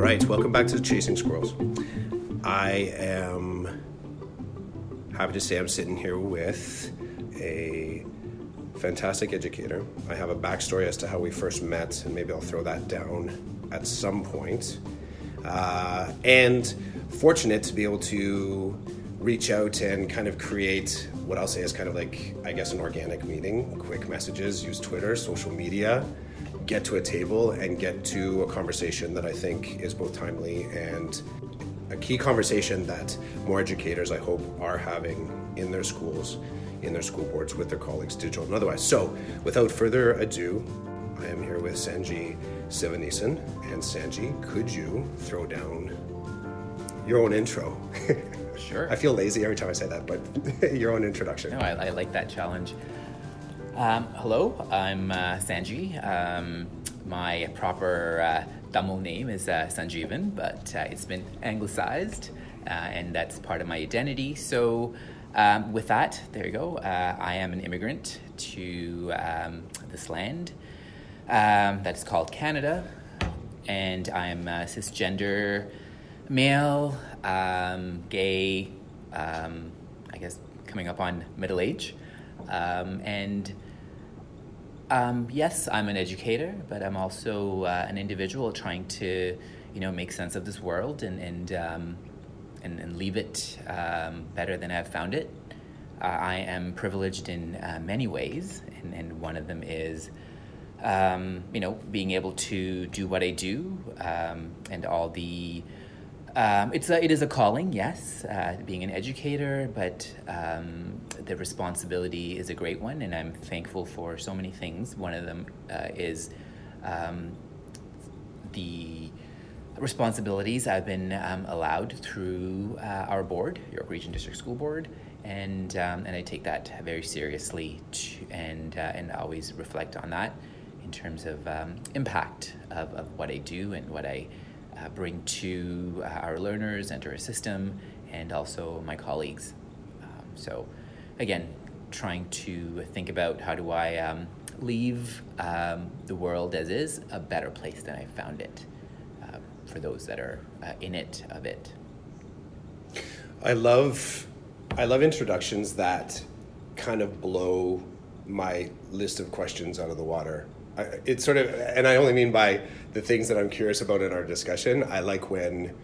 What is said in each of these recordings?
All right, welcome back to Chasing Squirrels. I am happy to say I'm sitting here with a fantastic educator. I have a backstory as to how we first met, and maybe I'll throw that down at some point. Uh, and fortunate to be able to reach out and kind of create what I'll say is kind of like, I guess, an organic meeting, quick messages, use Twitter, social media, get to a table and get to a conversation that I think is both timely and a key conversation that more educators, I hope, are having in their schools, in their school boards, with their colleagues, digital and otherwise. So, without further ado, I am here with Sanji Sivanesan. And Sanji, could you throw down your own intro? Sure. I feel lazy every time I say that, but your own introduction. No, I, I like that challenge. Um, hello, I'm uh, Sanji. Um, my proper uh, Tamil name is uh, Sanjeevan, but uh, it's been anglicized, uh, and that's part of my identity. So, um, with that, there you go. Uh, I am an immigrant to um, this land um, that is called Canada, and I'm cisgender male, um, gay, I guess coming up on middle age. Um, and um, yes, I'm an educator, but I'm also uh, an individual trying to, you know, make sense of this world and and um, and, and leave it um, better than I've found it. Uh, I am privileged in uh, many ways, and, and one of them is, um, you know, being able to do what I do um, and all the um, it's a, it is a calling, yes, uh, being an educator, but um, the responsibility is a great one, and I'm thankful for so many things. One of them uh, is um, the responsibilities I've been um, allowed through uh, our board, York Region District School Board, and um, and I take that very seriously, to, and uh, and always reflect on that in terms of um, impact of, of what I do and what I uh, bring to uh, our learners and to our system, and also my colleagues. Um, so, again, trying to think about how do I um, leave um, the world as is a better place than I found it uh, for those that are uh, in it of it. I love, I love introductions that kind of blow my list of questions out of the water. I, it's sort of, and I only mean by the things that I'm curious about in our discussion. I like when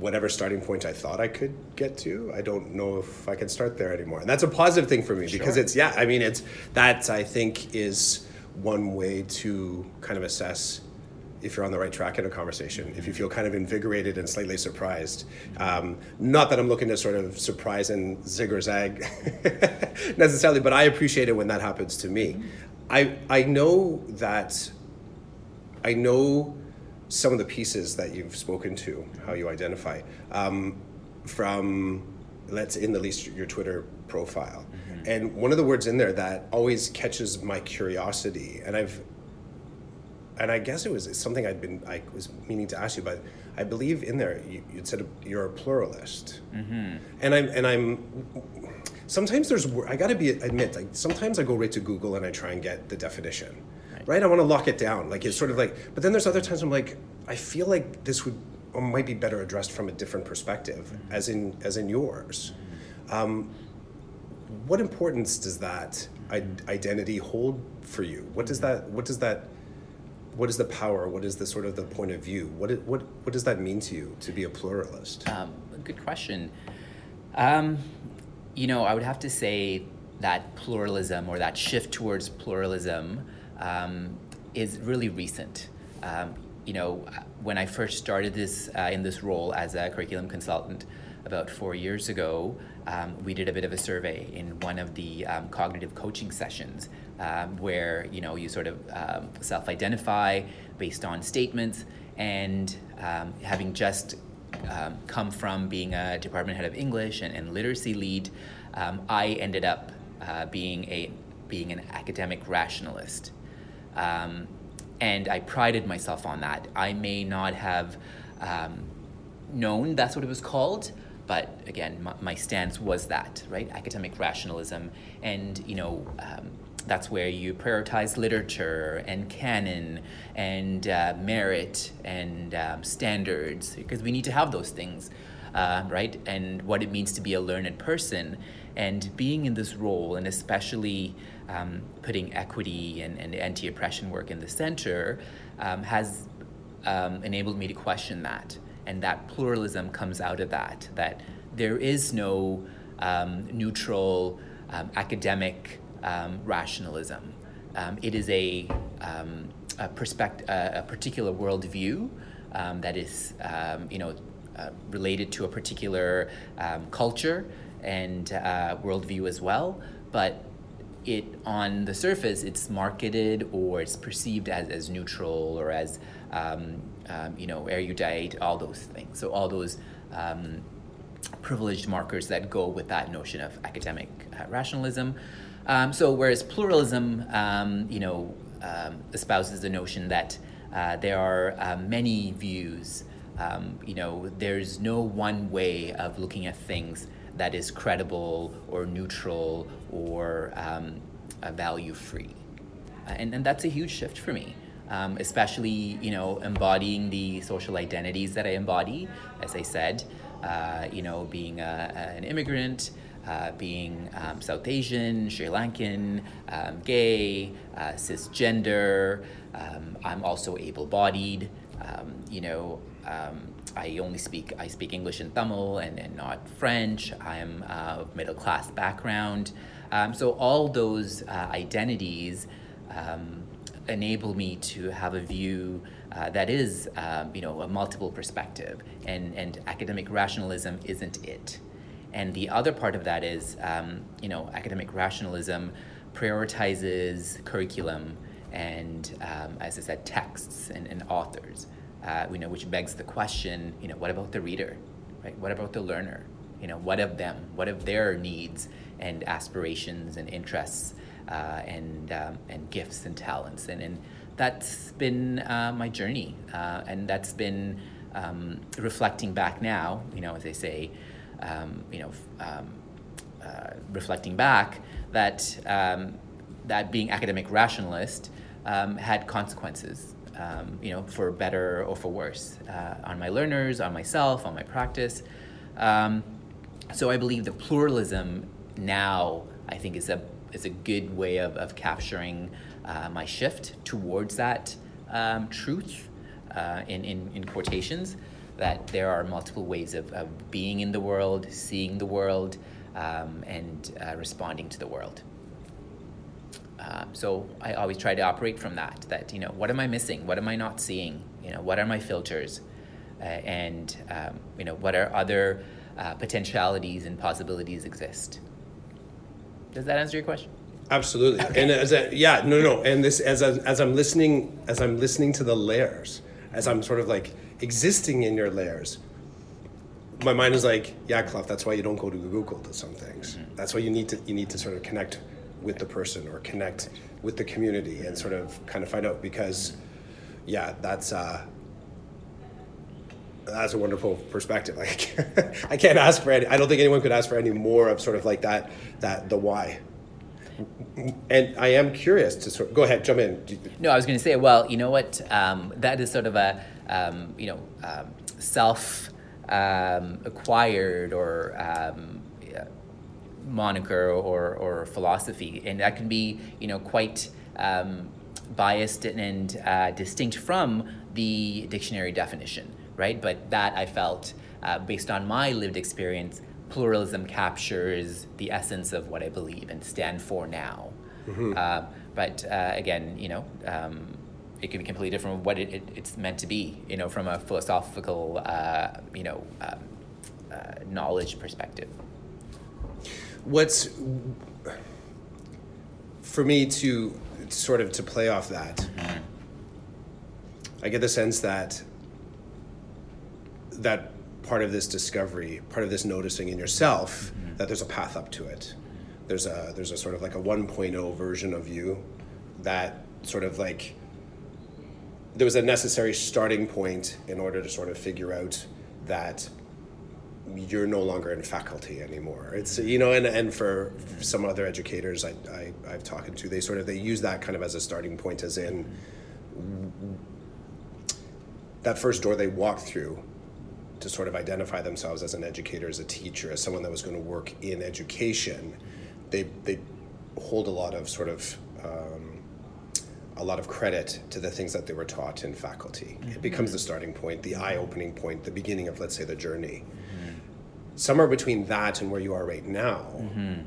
whatever starting point I thought I could get to, I don't know if I can start there anymore. And that's a positive thing for me because it's, yeah, I mean, it's, that I think is one way to kind of assess if you're on the right track in a conversation, if you feel kind of invigorated and slightly surprised. Um, not that I'm looking to sort of surprise and zig or zag necessarily, but I appreciate it when that happens to me. I, I know that I know some of the pieces that you've spoken to, how you identify, um, from let's in the least your Twitter profile. And one of the words in there that always catches my curiosity, and I've and I guess it was something I'd been I was meaning to ask you, but I believe in there you, you said you're a pluralist, mm-hmm. and I'm and I'm sometimes there's I got to be admit like sometimes I go right to Google and I try and get the definition, right? I want to lock it down, like it's sort of like, but then there's other times I'm like I feel like this would or might be better addressed from a different perspective, as in as in yours. Um, what importance does that I- identity hold for you? What does that what does that what is the power? What is the sort of the point of view? What it, what what does that mean to you to be a pluralist? Um, good question. Um, you know, I would have to say that pluralism or that shift towards pluralism um, is really recent. Um, you know, when I first started this uh, in this role as a curriculum consultant about four years ago, um, we did a bit of a survey in one of the um, cognitive coaching sessions um, where you know you sort of um, self-identify based on statements and um, having just um, come from being a department head of English and, and literacy lead, I ended up uh, being a being an academic rationalist, um, and I prided myself on that. I may not have um, known that's what it was called, but again, my, my stance was that right academic rationalism, and you know. Um, that's where you prioritize literature and canon and uh, merit and um, standards because we need to have those things, uh, right? And what it means to be a learned person. And being in this role, and especially um, putting equity and, and anti oppression work in the center, um, has um, enabled me to question that. And that pluralism comes out of that, that there is no um, neutral um, academic um, rationalism. Um, it is a, um, a, perspect- a, a particular worldview um, that is, you know, uh, related to a particular culture and uh, worldview as well, but it on the surface it's marketed or it's perceived as, as neutral or as um, um, you know erudite all those things so all those um, privileged markers that go with that notion of academic uh, rationalism. Um, so whereas pluralism, um, you know, um, espouses the notion that uh, there are uh, many views. You know, there's no one way of looking at things that is credible or neutral or um, value free, and and that's a huge shift for me. Um, especially you know embodying the social identities that I embody, as I said, uh, you know, being a, an immigrant, uh, being um, South Asian, Sri Lankan, um, gay, uh, cisgender. Um, I'm also able-bodied. Um, you know, um, I only speak I speak English and Tamil and, and not French. I'm uh, middle class background. Um, so all those uh, identities enable me to have a view uh, that is, um, you know, a multiple perspective, and, and academic rationalism isn't it. And the other part of that is, um, you know, academic rationalism prioritizes curriculum and, um, as I said, texts and, and authors, uh, you know, which begs the question, you know, what about the reader, right? What about the learner? You know, what of them? What of their needs and aspirations and interests uh, and, um, and gifts and talents? And, and that's been uh, my journey, uh, and that's been um, reflecting back now. You know, as they say, um, you know, um, uh, reflecting back that um, that being academic rationalist um, had consequences. Um, you know, for better or for worse, uh, on my learners, on myself, on my practice. so I believe the pluralism now, I think, is a is a good way of, of capturing uh, my shift towards that um, truth uh, in, in, in quotations that there are multiple ways of, of being in the world, seeing the world, um, and uh, responding to the world. Um, so I always try to operate from that. That you know, what am I missing? What am I not seeing? You know, what are my filters? Uh, and um, you know, what are other uh, potentialities and possibilities exist? Does that answer your question? Absolutely. Okay. And as a, yeah, no, no, and this as I, as I'm listening as I'm listening to the layers, as I'm sort of like existing in your layers, my mind is like, yeah, Clough. That's why you don't go to Google to some things. Mm-hmm. That's why you need to you need to sort of connect with the person or connect with the community and sort of kind of find out because, yeah, that's. uh that's a wonderful perspective. Like, I can't ask for any. I don't think anyone could ask for any more of sort of like that. That the why and I am curious to sort. Of, go ahead, jump in. No, I was going to say, well, you know what? Um, that is sort of a um, you know um, self um, acquired or um, moniker or or philosophy, and that can be you know quite um, biased and, uh, distinct from the dictionary definition, right? But that I felt. Uh, based on my lived experience, pluralism captures the essence of what I believe and stand for now. Mm-hmm. Uh, but uh, again, you know, um, it can be completely different from what it, it, it's meant to be, you know, from a philosophical, uh, you know, um, uh, knowledge perspective. What's for me to sort of to play off that, mm-hmm. I get the sense that that part of this discovery, part of this noticing in yourself mm-hmm. that there's a path up to it. There's a there's a sort of like a 1.0 version of you that sort of like there was a necessary starting point in order to sort of figure out that you're no longer in faculty anymore. It's you know, and, and for some other educators I, I I've talked to, they sort of they use that kind of as a starting point, as in that first door they walk through to sort of identify themselves as an educator, as a teacher, as someone that was going to work in education. They they hold a lot of sort of um, a lot of credit to the things that they were taught in faculty. It becomes the starting point, the eye opening point, the beginning of let's say the journey somewhere between that and where you are right now, mm-hmm.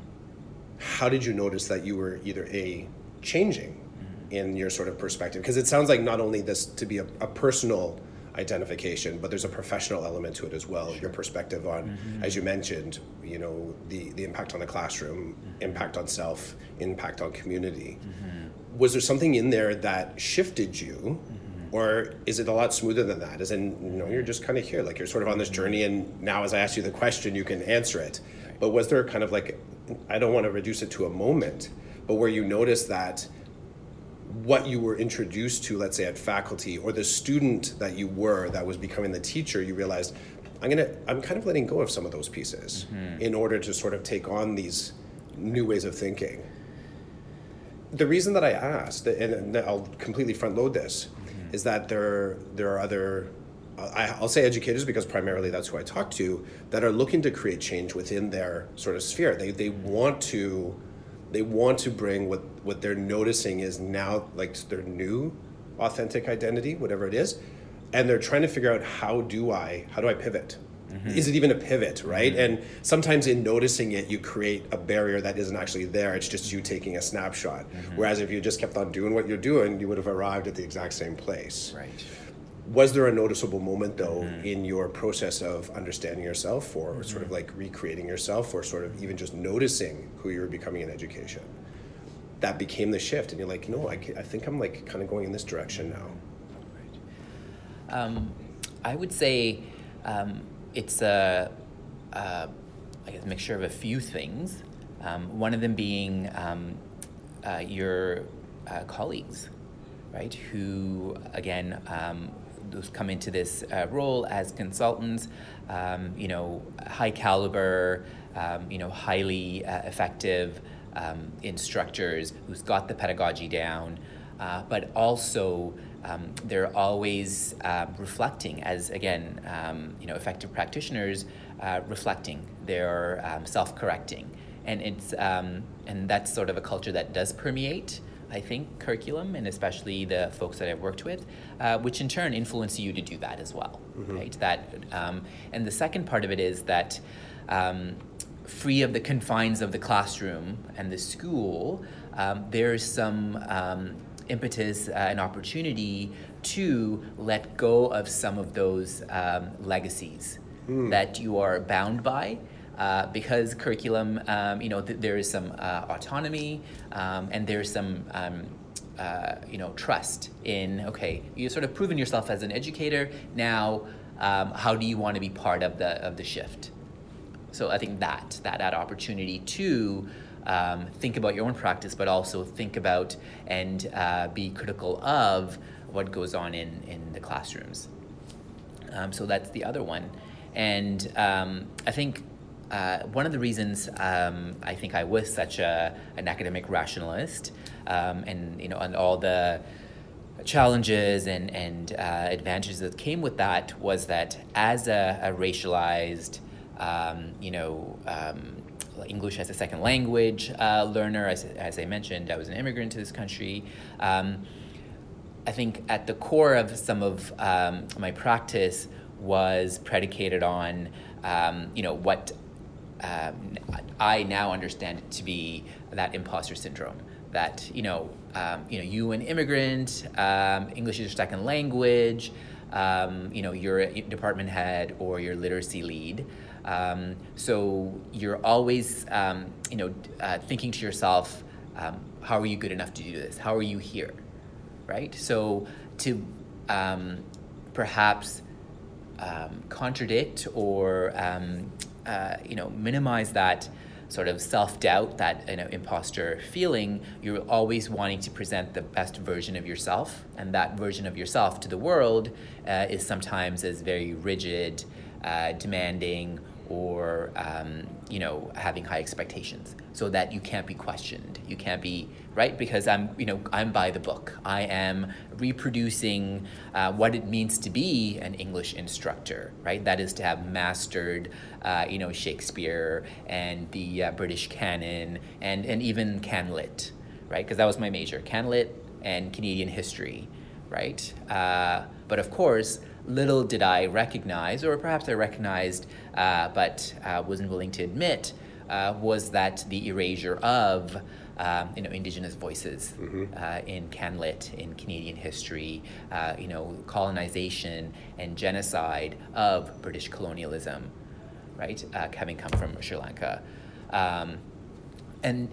how did you notice that you were either a changing mm-hmm. in your sort of perspective? Because it sounds like not only this to be a, a, personal identification, but there's a professional element to it as well. Sure. Your perspective on, mm-hmm. as you mentioned, you know, the the impact on the classroom, mm-hmm. impact on self, impact on community. Mm-hmm. Was there something in there that shifted you? Mm-hmm or is it a lot smoother than that? As in, you know, you're just kind of here, like you're sort of on this journey, and now as I ask you the question, you can answer it. But was there kind of like, I don't want to reduce it to a moment, but where you noticed that what you were introduced to, let's say at faculty, or the student that you were that was becoming the teacher, you realized, I'm gonna, I'm kind of letting go of some of those pieces mm-hmm. in order to sort of take on these new ways of thinking. The reason that I asked, and I'll completely front load this, is that there there are other I, will say educators because primarily that's who I talk to that are looking to create change within their sort of sphere. They they want to they want to bring what what they're noticing is now like their new authentic identity, whatever it is, and they're trying to figure out how do I how do I pivot Mm-hmm. Is it even a pivot, right? Mm-hmm. And sometimes in noticing it, you create a barrier that isn't actually there. It's just you taking a snapshot. Mm-hmm. Whereas if you just kept on doing what you're doing, you would have arrived at the exact same place. Right. Was there a noticeable moment though mm-hmm. in your process of understanding yourself or mm-hmm. sort of like recreating yourself or sort of even just noticing who you were becoming in education? That became the shift, and you're like, no, I, I think I'm like kind of going in this direction now. Um, I would say um, it's a, a I guess, mixture of a few things. Um, one of them being um, uh, your uh, colleagues, right? Who, again, um, those come into this uh, role as consultants, um, you know, high caliber, um, you know, highly uh, effective um, instructors who's got the pedagogy down, uh, but also um, they're always uh, reflecting as again um, you know effective practitioners uh, reflecting they're um, self-correcting and it's um, and that's sort of a culture that does permeate I think curriculum and especially the folks that I've worked with, uh, which in turn influence you to do that as well, mm-hmm. right? That um, and the second part of it is that um, free of the confines of the classroom and the school, there's some impetus uh, and opportunity to let go of some of those um, legacies mm. that you are bound by. Uh, because curriculum, um, you know, th- there is some uh, autonomy um, and there's some, um, uh, you know, trust in, okay, you've sort of proven yourself as an educator. Now, um, how do you want to be part of the, of the shift? So I think that, that, that opportunity to um, think about your own practice, but also think about and uh, be critical of what goes on in, in the classrooms. Um, so that's the other one. And um, I think uh, one of the reasons um, I think I was such a, an academic rationalist um, and, you know, and all the challenges and, and uh, advantages that came with that was that as a, a racialized, um, you know, English as a second language uh, learner. As, as I mentioned, I was an immigrant to this country. Um, I think at the core of some of um, my practice was predicated on, um, you know, what um, I now understand to be that imposter syndrome. That you know, um, you know, you an immigrant, um, English is your second language. you know, you're a department head or your literacy lead. Um, so you're always, um, you know, uh, thinking to yourself, um, how are you good enough to do this? How are you here, right? So to um, perhaps um, contradict or um, uh, you know minimize that sort of self-doubt that you know imposter feeling you're always wanting to present the best version of yourself and that version of yourself to the world uh, is sometimes as very rigid uh, demanding or um, you know having high expectations so that you can't be questioned. You can't be right? Because i'm you know i'm by the book. I am reproducing uh, what it means to be an english instructor right? That is to have mastered uh, you know shakespeare and the uh, british canon and and even canlit right? Because that was my major canlit and canadian history right? Uh, but of course little did I recognize, or perhaps I recognized uh, but uh, wasn't willing to admit, uh, was that the erasure of um, you know Indigenous voices mm-hmm. Uh, in Canlit, in Canadian history, uh, you know colonization and genocide of British colonialism, right? Uh, having come from Sri Lanka. Um, and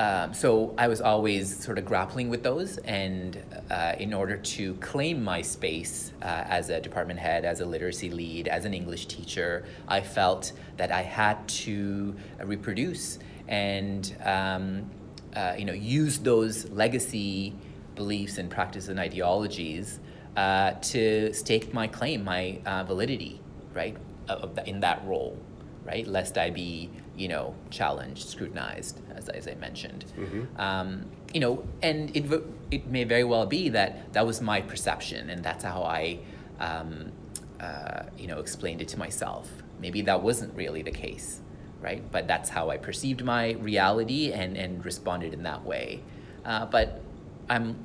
um, so I was always sort of grappling with those, and uh, in order to claim my space uh, as a department head, as a literacy lead, as an English teacher, I felt that I had to reproduce and um, uh, you know use those legacy beliefs and practices and ideologies uh, to stake my claim, my uh, validity, right, in that role, right, lest I be you know, challenged, scrutinized, as, as I mentioned. Mm-hmm. Um, you know, and it, it may very well be that that was my perception, and that's how I, um, uh, you know, explained it to myself. Maybe that wasn't really the case, right? But that's how I perceived my reality and, and responded in that way. Uh, but I'm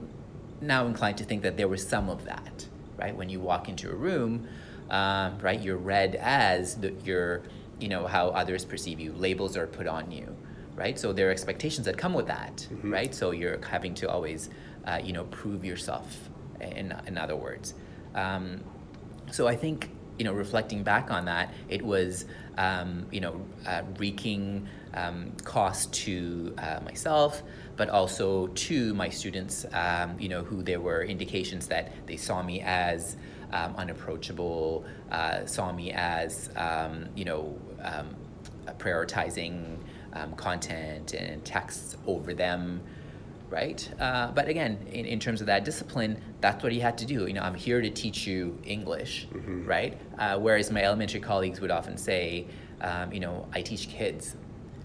now inclined to think that there was some of that, right? When you walk into a room, um, right, you're read as the, you're you know how others perceive you. Labels are put on you right? So there are expectations that come with that mm-hmm. right? So you're having to always uh, you know prove yourself in, in other words. Um, so i think you know reflecting back on that it was um, you know uh, wreaking um, cost to uh, myself but also to my students um, you know who there were indications that they saw me as um, unapproachable, uh, saw me as, um, you know, um, prioritizing um, content and texts over them, right? Uh, but again, in, in terms of that discipline, that's what he had to do. You know, I'm here to teach you English, mm-hmm. right? Uh, whereas my elementary colleagues would often say, um, you know, I teach kids,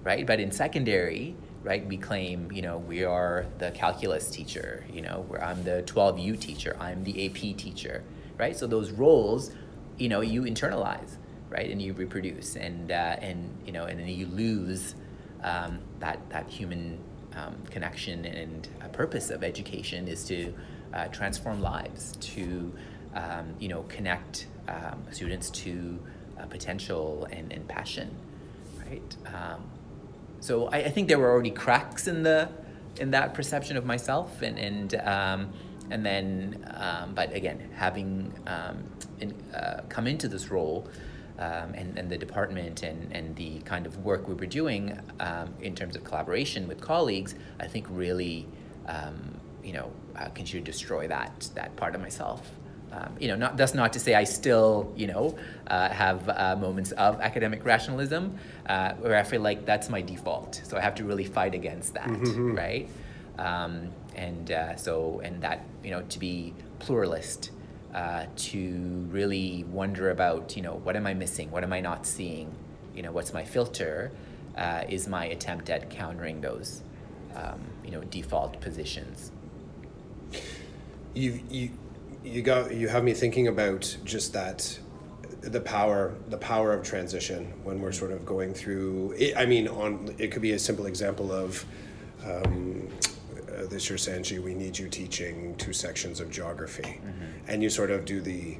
right? But in secondary, right we claim you know we are the calculus teacher you know where i'm the 12u teacher i'm the ap teacher right? So those roles, you know, you internalize, right, and you reproduce, and uh, and you know, and then you lose um, that that human um, connection and a purpose of education is to uh, transform lives, to um, you know, connect um, students to uh, potential and, and passion, right? Um, so I, I think there were already cracks in the in that perception of myself and and um, and then um, but again having um, in, uh, come into this role um, and, and the department and, and the kind of work we were doing um, in terms of collaboration with colleagues i think really um, you know uh, continue to destroy that that part of myself um, you know, not that's not to say I still, you know, uh, have uh, moments of academic rationalism uh, where I feel like that's my default. So I have to really fight against that, mm-hmm. right? Um, and uh, so and that you know to be pluralist uh, to really wonder about you know what am i missing what am i not seeing you know what's my filter uh, is my attempt at countering those um, you know default positions you you you got you have me thinking about just that the power the power of transition when we're sort of going through it, i mean on it could be a simple example of um, uh, this year, Sanji, we need you teaching two sections of geography. Mm-hmm. And you sort of do the,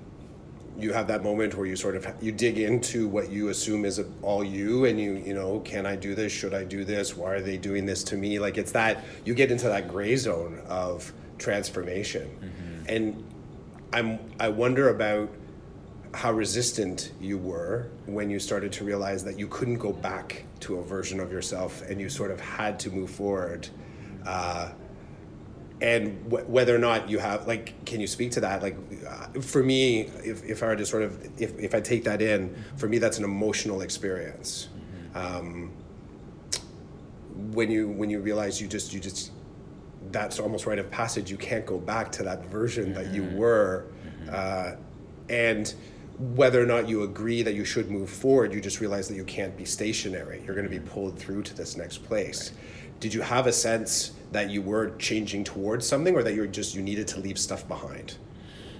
you have that moment where you sort of, you dig into what you assume is all you and you, you know, can I do this? Should I do this? Why are they doing this to me? Like it's that, you get into that gray zone of transformation. Mm-hmm. And I'm, I wonder about how resistant you were when you started to realize that you couldn't go back to a version of yourself and you sort of had to move forward uh, and w- whether or not you have like can you speak to that like uh, for me if, if i were to sort of if, if i take that in for me that's an emotional experience um, when you when you realize you just you just that's almost rite of passage you can't go back to that version that you mm-hmm. were mm-hmm. uh, and whether or not you agree that you should move forward, you just realize that you can't be stationary. You're going to be pulled through to this next place. Right. Did you have a sense that you were changing towards something, or that you're just you needed to leave stuff behind?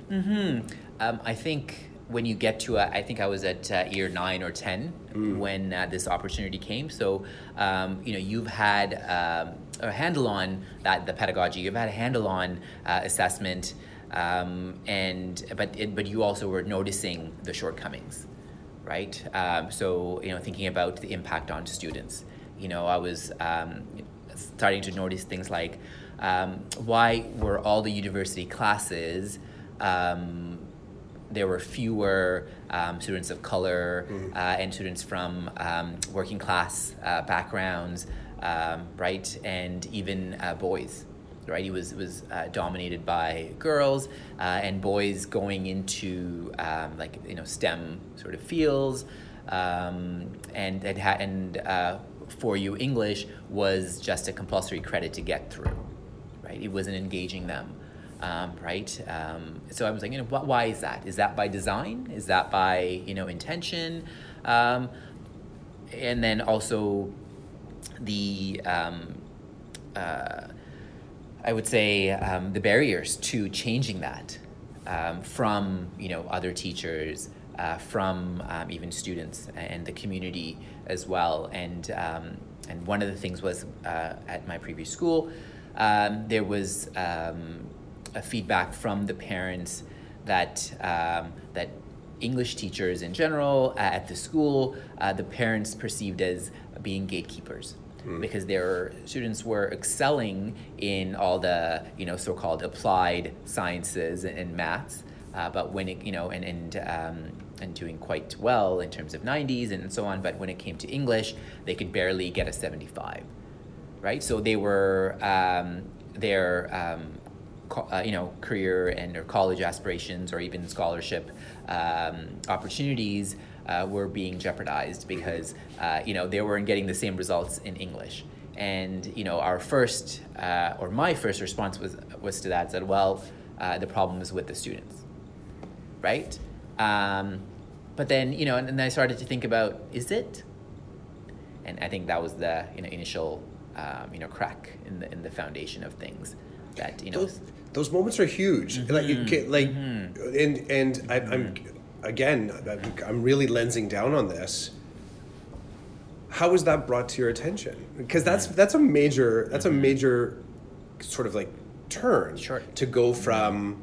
Hmm. Um, I think when you get to, a, I think I was at uh, year nine or ten mm. when uh, this opportunity came. So, um, you know, you've had um, a handle on that the pedagogy. You've had a handle on uh, assessment um, and but it, but you also were noticing the shortcomings, right? Um, so you know, thinking about the impact on students. You know, I was um, starting to notice things like um, why were all the university classes um, there were fewer um, students of color mm-hmm. uh, and students from um, working class uh, backgrounds, um, right, and even uh, boys right? He was was uh, dominated by girls uh, and boys going into um, like you know STEM sort of fields, um, and and ha- and uh, for you English was just a compulsory credit to get through, right? It wasn't engaging them. Um, right? Um, so I was like, you know, wh- why is that? Is that by design? Is that by you know intention? Um, and then also the um, uh, I would say um, the barriers to changing that um, from you know other teachers, uh, from um, even students and the community as well. And um, and one of the things was uh, at my previous school, um, there was um, a feedback from the parents that that English teachers in general uh, at the school, uh, the parents perceived as being gatekeepers mm. because their students were excelling in all the you know so-called applied sciences and, maths. Uh, but when it you know and and um, and doing quite well in terms of 90s and so on. But when it came to English, they could barely get a 75, right? So they were um, their um, co- uh, you know career and or college aspirations or even scholarship um, opportunities uh, were being jeopardized because uh, you know they weren't getting the same results in English. And you know our first uh, or my first response was was to that said, well, uh, the problem is with the students, right? Um, but then you know, and then I started to think about is it? And I think that was the you know initial um, you know crack in the in the foundation of things that you know. Those, those moments are huge. Mm-hmm. Like, you like, mm-hmm. and and I, I'm again, I'm really lensing down on this. How was that brought to your attention? Because that's that's a major that's a mm-hmm. major sort of like turn sure. to go from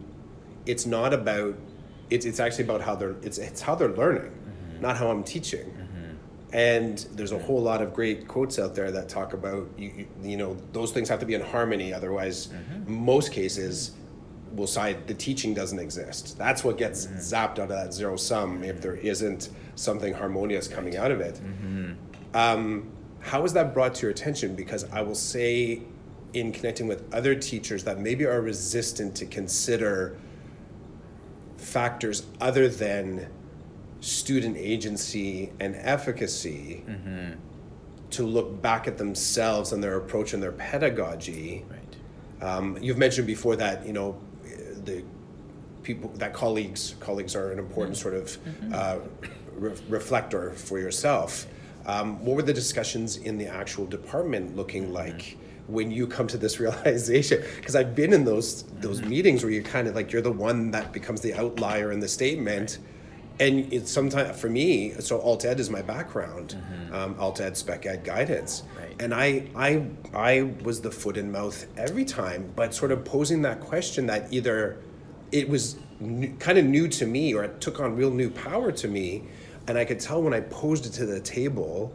it's not about it's it's actually about how they're it's it's how they're learning, mm-hmm. not how I'm teaching. Mm-hmm. And there's a whole lot of great quotes out there that talk about you, you, you know those things have to be in harmony. Otherwise, mm-hmm. most cases will side the teaching doesn't exist. That's what gets mm-hmm. zapped out of that zero sum if there isn't something harmonious coming out of it. Mm-hmm. Um, how is that brought to your attention? Because I will say, in connecting with other teachers that maybe are resistant to consider factors other than student agency and efficacy mm-hmm. to look back at themselves and their approach and their pedagogy. Right. Um, you've mentioned before that you know the people that colleagues colleagues are an important mm-hmm. sort of mm-hmm. uh, re- reflector for yourself. Um, what were the discussions in the actual department looking mm-hmm. like? When you come to this realization because i've been in those those mm-hmm. meetings where you're kind of like you're the one that becomes the outlier in the statement and it's sometimes for me so alt ed is my background mm-hmm. um, alt ed spec ed guidance right. and I, I i was the foot and mouth every time but sort of posing that question that either it was new, kind of new to me or it took on real new power to me and i could tell when i posed it to the table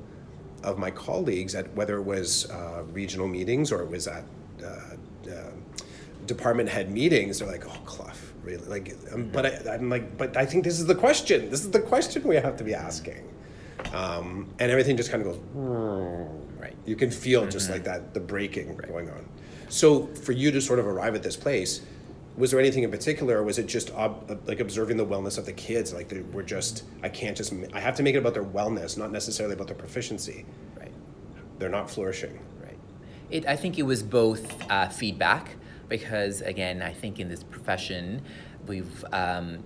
of my colleagues at whether it was uh, regional meetings or it was at uh, uh, department head meetings they're like oh Clough really? Like um, but I, i'm like but i think this is the question. This is the question we have to be asking. Um, and everything just kind of goes right. You can feel mm-hmm. just like that the breaking going on. So for you to sort of arrive at this place was there anything in particular or was it just ob- like observing the wellness of the kids like they were just i can't just i have to make it about their wellness not necessarily about their proficiency right they're not flourishing right it, i think it was both uh, feedback because again i think in this profession we've um,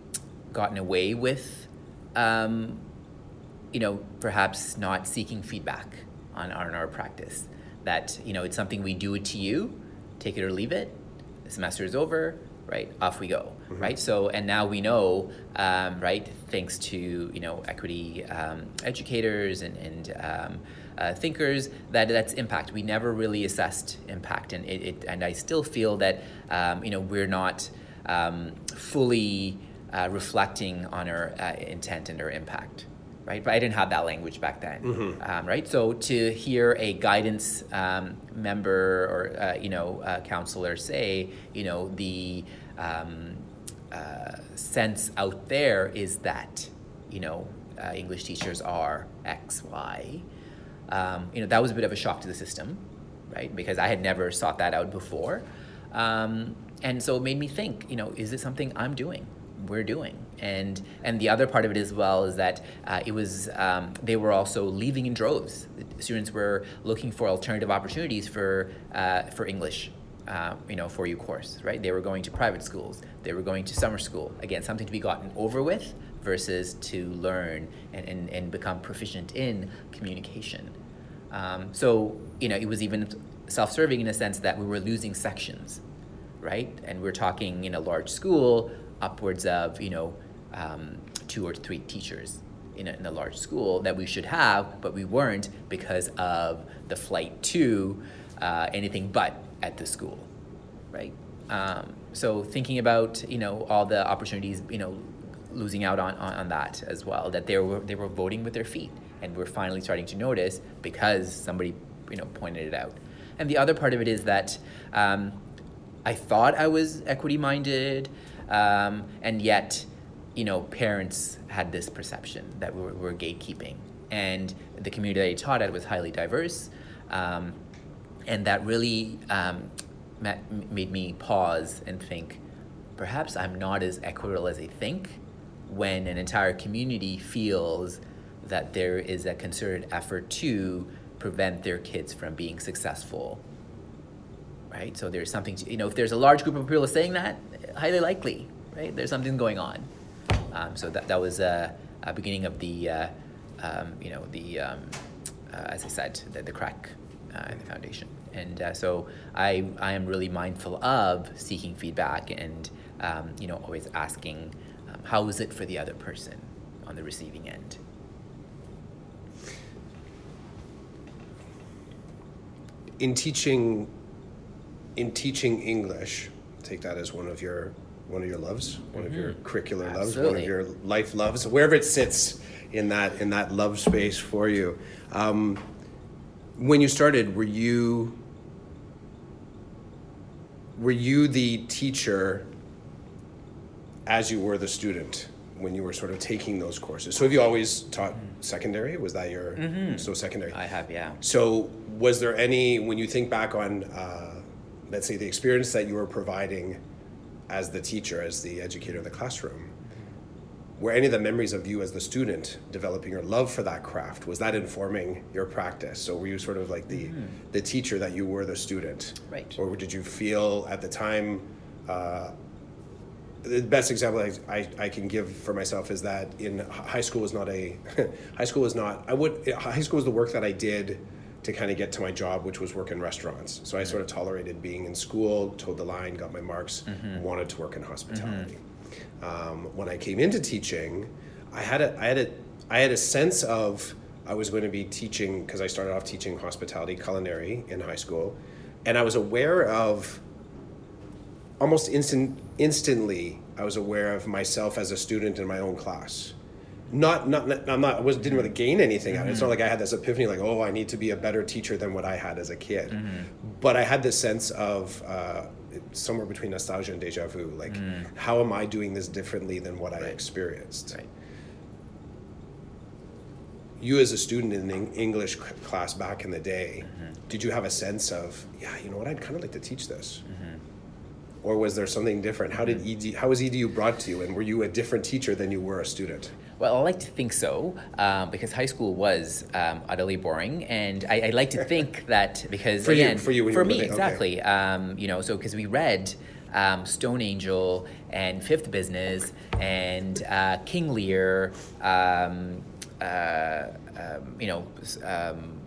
gotten away with um, you know, perhaps not seeking feedback on, on our practice. That, you know, it's something we do it to you, take it or leave it. The semester is over, right? Off we go, mm-hmm. right? So, and now we know, um, right, thanks to, you know, equity um, educators and, and um, uh, thinkers, that that's impact. We never really assessed impact. And, it, it and I still feel that, um, you know, we're not um, fully uh, reflecting on our uh, intent and our impact right? But I didn't have that language back then, mm-hmm. um, right? So to hear a guidance um, member or uh, you know counselor say, you know, the um, uh, sense out there is that you know uh, English teachers are X, Y. Um, you know, that was a bit of a shock to the system, right? Because I had never sought that out before. Um, and so it made me think, you know, is this something I'm doing? We're doing? And and the other part of it as well is that uh, it was um, they were also leaving in droves. Students were looking for alternative opportunities for uh, for English. Uh, you know, for you course, right? They were going to private schools. They were going to summer school. Again, something to be gotten over with versus to learn and, and, and become proficient in communication. Um, so, you know, it was even self-serving in a sense that we were losing sections, right? And we're talking in a large school, upwards of, you know, um, two or three teachers in a, in a large school that we should have, but we weren't because of the flight to uh, anything but at the school, right? Um, so thinking about you know all the opportunities, you know, losing out on, on, on, that as well. That they were they were voting with their feet, and we're finally starting to notice because somebody you know pointed it out. And the other part of it is that um, I thought I was equity minded, um, and yet you know, parents had this perception that we were, we were gatekeeping. And the community that I taught at was highly diverse. Um, and that really um, made me pause and think perhaps I'm not as equitable as I think when an entire community feels that there is a concerted effort to prevent their kids from being successful. Right? So there's something, to, you know, if there's a large group of people saying that, highly likely, right? There's something going on. Um, so that, that was a, a beginning of the, uh, um, you know, the, um, uh, as I said, the, the crack uh, in the foundation. And uh, so I, I am really mindful of seeking feedback and, um, you know, always asking, um, how is it for the other person on the receiving end? In teaching, in teaching English, take that as one of your one of your loves, one mm-hmm. of your mm-hmm. curricular Absolutely. loves, one of your life loves, wherever it sits in that in that love space for you. Um, when you started, were you were you the teacher as you were the student when you were sort of taking those courses? So have you always taught secondary? Was that your mm-hmm. so secondary? I have, yeah. So was there any when you think back on, uh, let's say, the experience that you were providing? As the teacher, as the educator in the classroom, were any of the memories of you as the student developing your love for that craft? Was that informing your practice? So were you sort of like the mm-hmm. the teacher that you were the student? Right. Or did you feel at the time uh, the best example I, I, I, can give for myself is that in high school was not a high school was not i would high school was the work that i did to kind of get to my job, which was work in restaurants. So I sort of tolerated being in school, toed the line, got my marks, mm-hmm. wanted to work in hospitality. Mm-hmm. Um, when I came into teaching, I had a, I had a, I had a sense of I was going to be teaching because I started off teaching hospitality culinary in high school, and I was aware of almost instant instantly I was aware of myself as a student in my own class not not I'm not I was didn't really gain anything mm-hmm. out of it. It's not like I had this epiphany like oh I need to be a better teacher than what I had as a kid, mm-hmm. but I had this sense of uh, somewhere between nostalgia and deja vu. Like mm. how am I doing this differently than what right. I experienced? Right. You as a student in an English class back in the day, mm-hmm. did you have a sense of yeah you know what I'd kind of like to teach this? Mm-hmm. Or was there something different? How did mm-hmm. ED? How was EDU brought to you, and were you a different teacher than you were a student? Well, I like to think so um, because high school was um, utterly boring, and I, I, like to think that because for again, you, for you, for me, exactly. Okay. Um, you know, so because we read. um, Stone Angel and Fifth Business and uh, King Lear, um, uh, um, you know, um,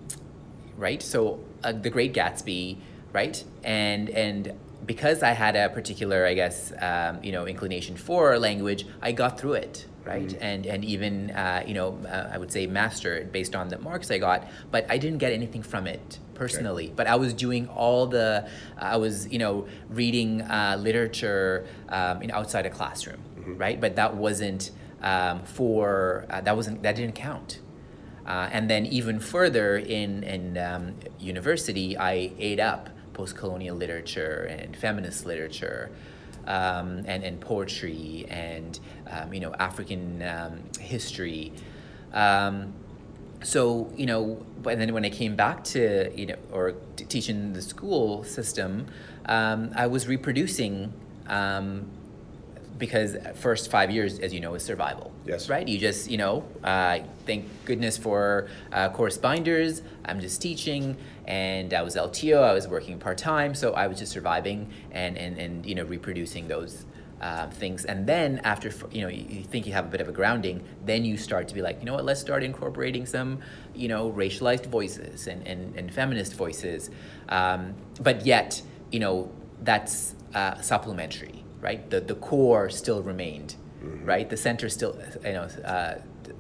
right? So uh, The Great Gatsby, right? And and because I had a particular, I guess, um, you know, inclination for language, I got through it, right? Mm-hmm. And and even uh, you know, uh, I would say master it based on the marks I got, but I didn't get anything from it personally. Okay. But I was doing all the, I was you know reading uh, literature um, in outside a classroom, mm-hmm. right? But that wasn't um, for uh, that wasn't that didn't count. Uh, and then even further in in um, university, I ate up post-colonial literature and feminist literature. Um, and, and poetry and um, you know African um, history. Um, so you know, and then when I came back to you know or teaching the school system, um, I was reproducing um, because first five years, as you know, is survival. Yes. Right. You just you know, uh, thank goodness for uh, corresponders. I'm just teaching, and I was LTO. I was working part time, so I was just surviving and and and you know reproducing those. Uh, things and then after you know you, you, think you have a bit of a grounding then you start to be like you know what let's start incorporating some you know racialized voices and, and, and feminist voices um, but yet you know that's uh, supplementary right? The the core still remained, mm-hmm. right? The center still you know uh,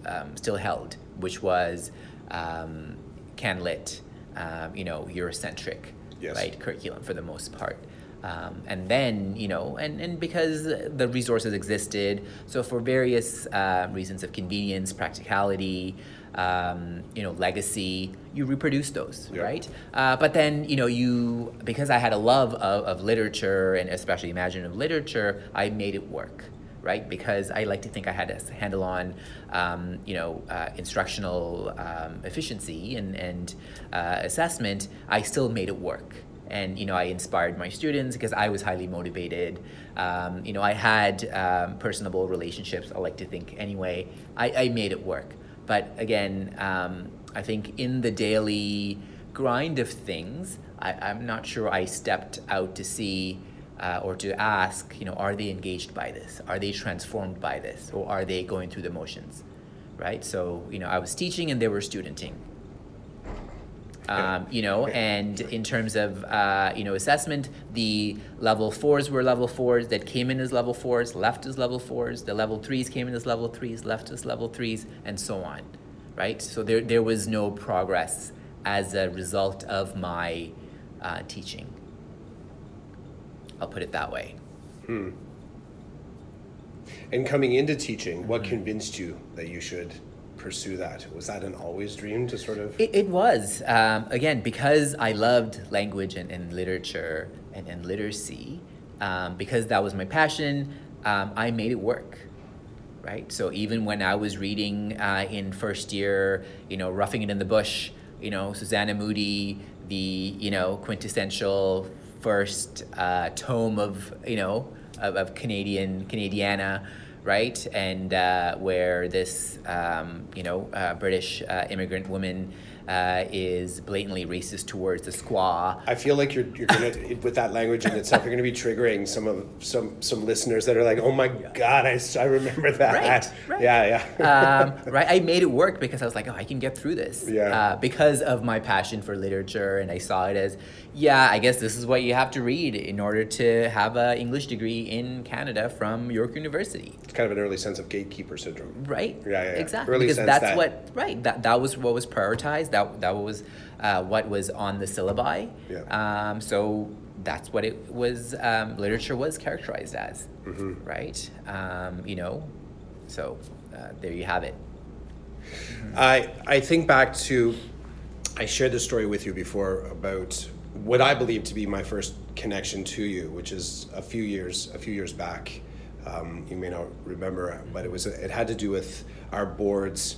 um, still held, which was um, CanLit, um, you know, Eurocentric, yes. right? Curriculum for the most part. Um, and then you know and, and because the resources existed so for various uh, reasons of convenience practicality um, you know, legacy, you reproduce those, yeah. right? Uh, but then, you know, you, because I had a love of, of literature and especially imaginative literature, I made it work, right? Because I like to think I had a handle on, um, you know, uh, instructional um, efficiency and, and uh, assessment, I still made it work. And, you know, I inspired my students because I was highly motivated. Um, you know, I had um, personable relationships, I like to think anyway. I, I made it work. But again, um, I think in the daily grind of things, I, am not sure I stepped out to see uh, or to ask, you know, are they engaged by this? Are they transformed by this? Or are they going through the motions? Right? So, you know, I was teaching and they were studenting. Um, you know, and in terms of uh, you know assessment, the level fours were level fours that came in as level fours, left as level fours. The level threes came in as level threes, left as level threes, and so on, right? So there there was no progress as a result of my uh, teaching. I'll put it that way. Hmm. And coming into teaching, what mm-hmm. convinced you that you should pursue that? Was that an always dream to sort of? It, it was. Um, again, because I loved language and, and literature and, and literacy, um, because that was my passion, um, I made it work. Right? So even when I was reading uh, in first year, you know, Roughing It in the Bush, you know, Susanna Moodie, the, you know, quintessential first uh, tome of, you know, of, of Canadian, Canadiana, right? And uh, where this, um, you know, uh, British uh, immigrant woman uh, is blatantly racist towards the squaw. I feel like you're, you're gonna with that language in itself, you're gonna be triggering some of some some listeners that are like, oh my god, I, I remember that. Right, right. Yeah, yeah. um, right. I made it work because I was like, oh, I can get through this. Yeah. Uh, because of my passion for literature, and I saw it as, yeah, I guess this is what you have to read in order to have an English degree in Canada from York University. It's kind of an early sense of gatekeeper syndrome. Right. Yeah, yeah. yeah. Exactly. Early because that's that... what right. That that was what was prioritized. That that that was uh, what was on the syllabi. Yeah. Um, so that's what it was. Um, literature was characterized as, mm-hmm. right? Um, you know, so uh, there you have it. Mm-hmm. I I think back to I shared this story with you before about what I believe to be my first connection to you, which is a few years a few years back. Um, you may not remember, but it was it had to do with our board's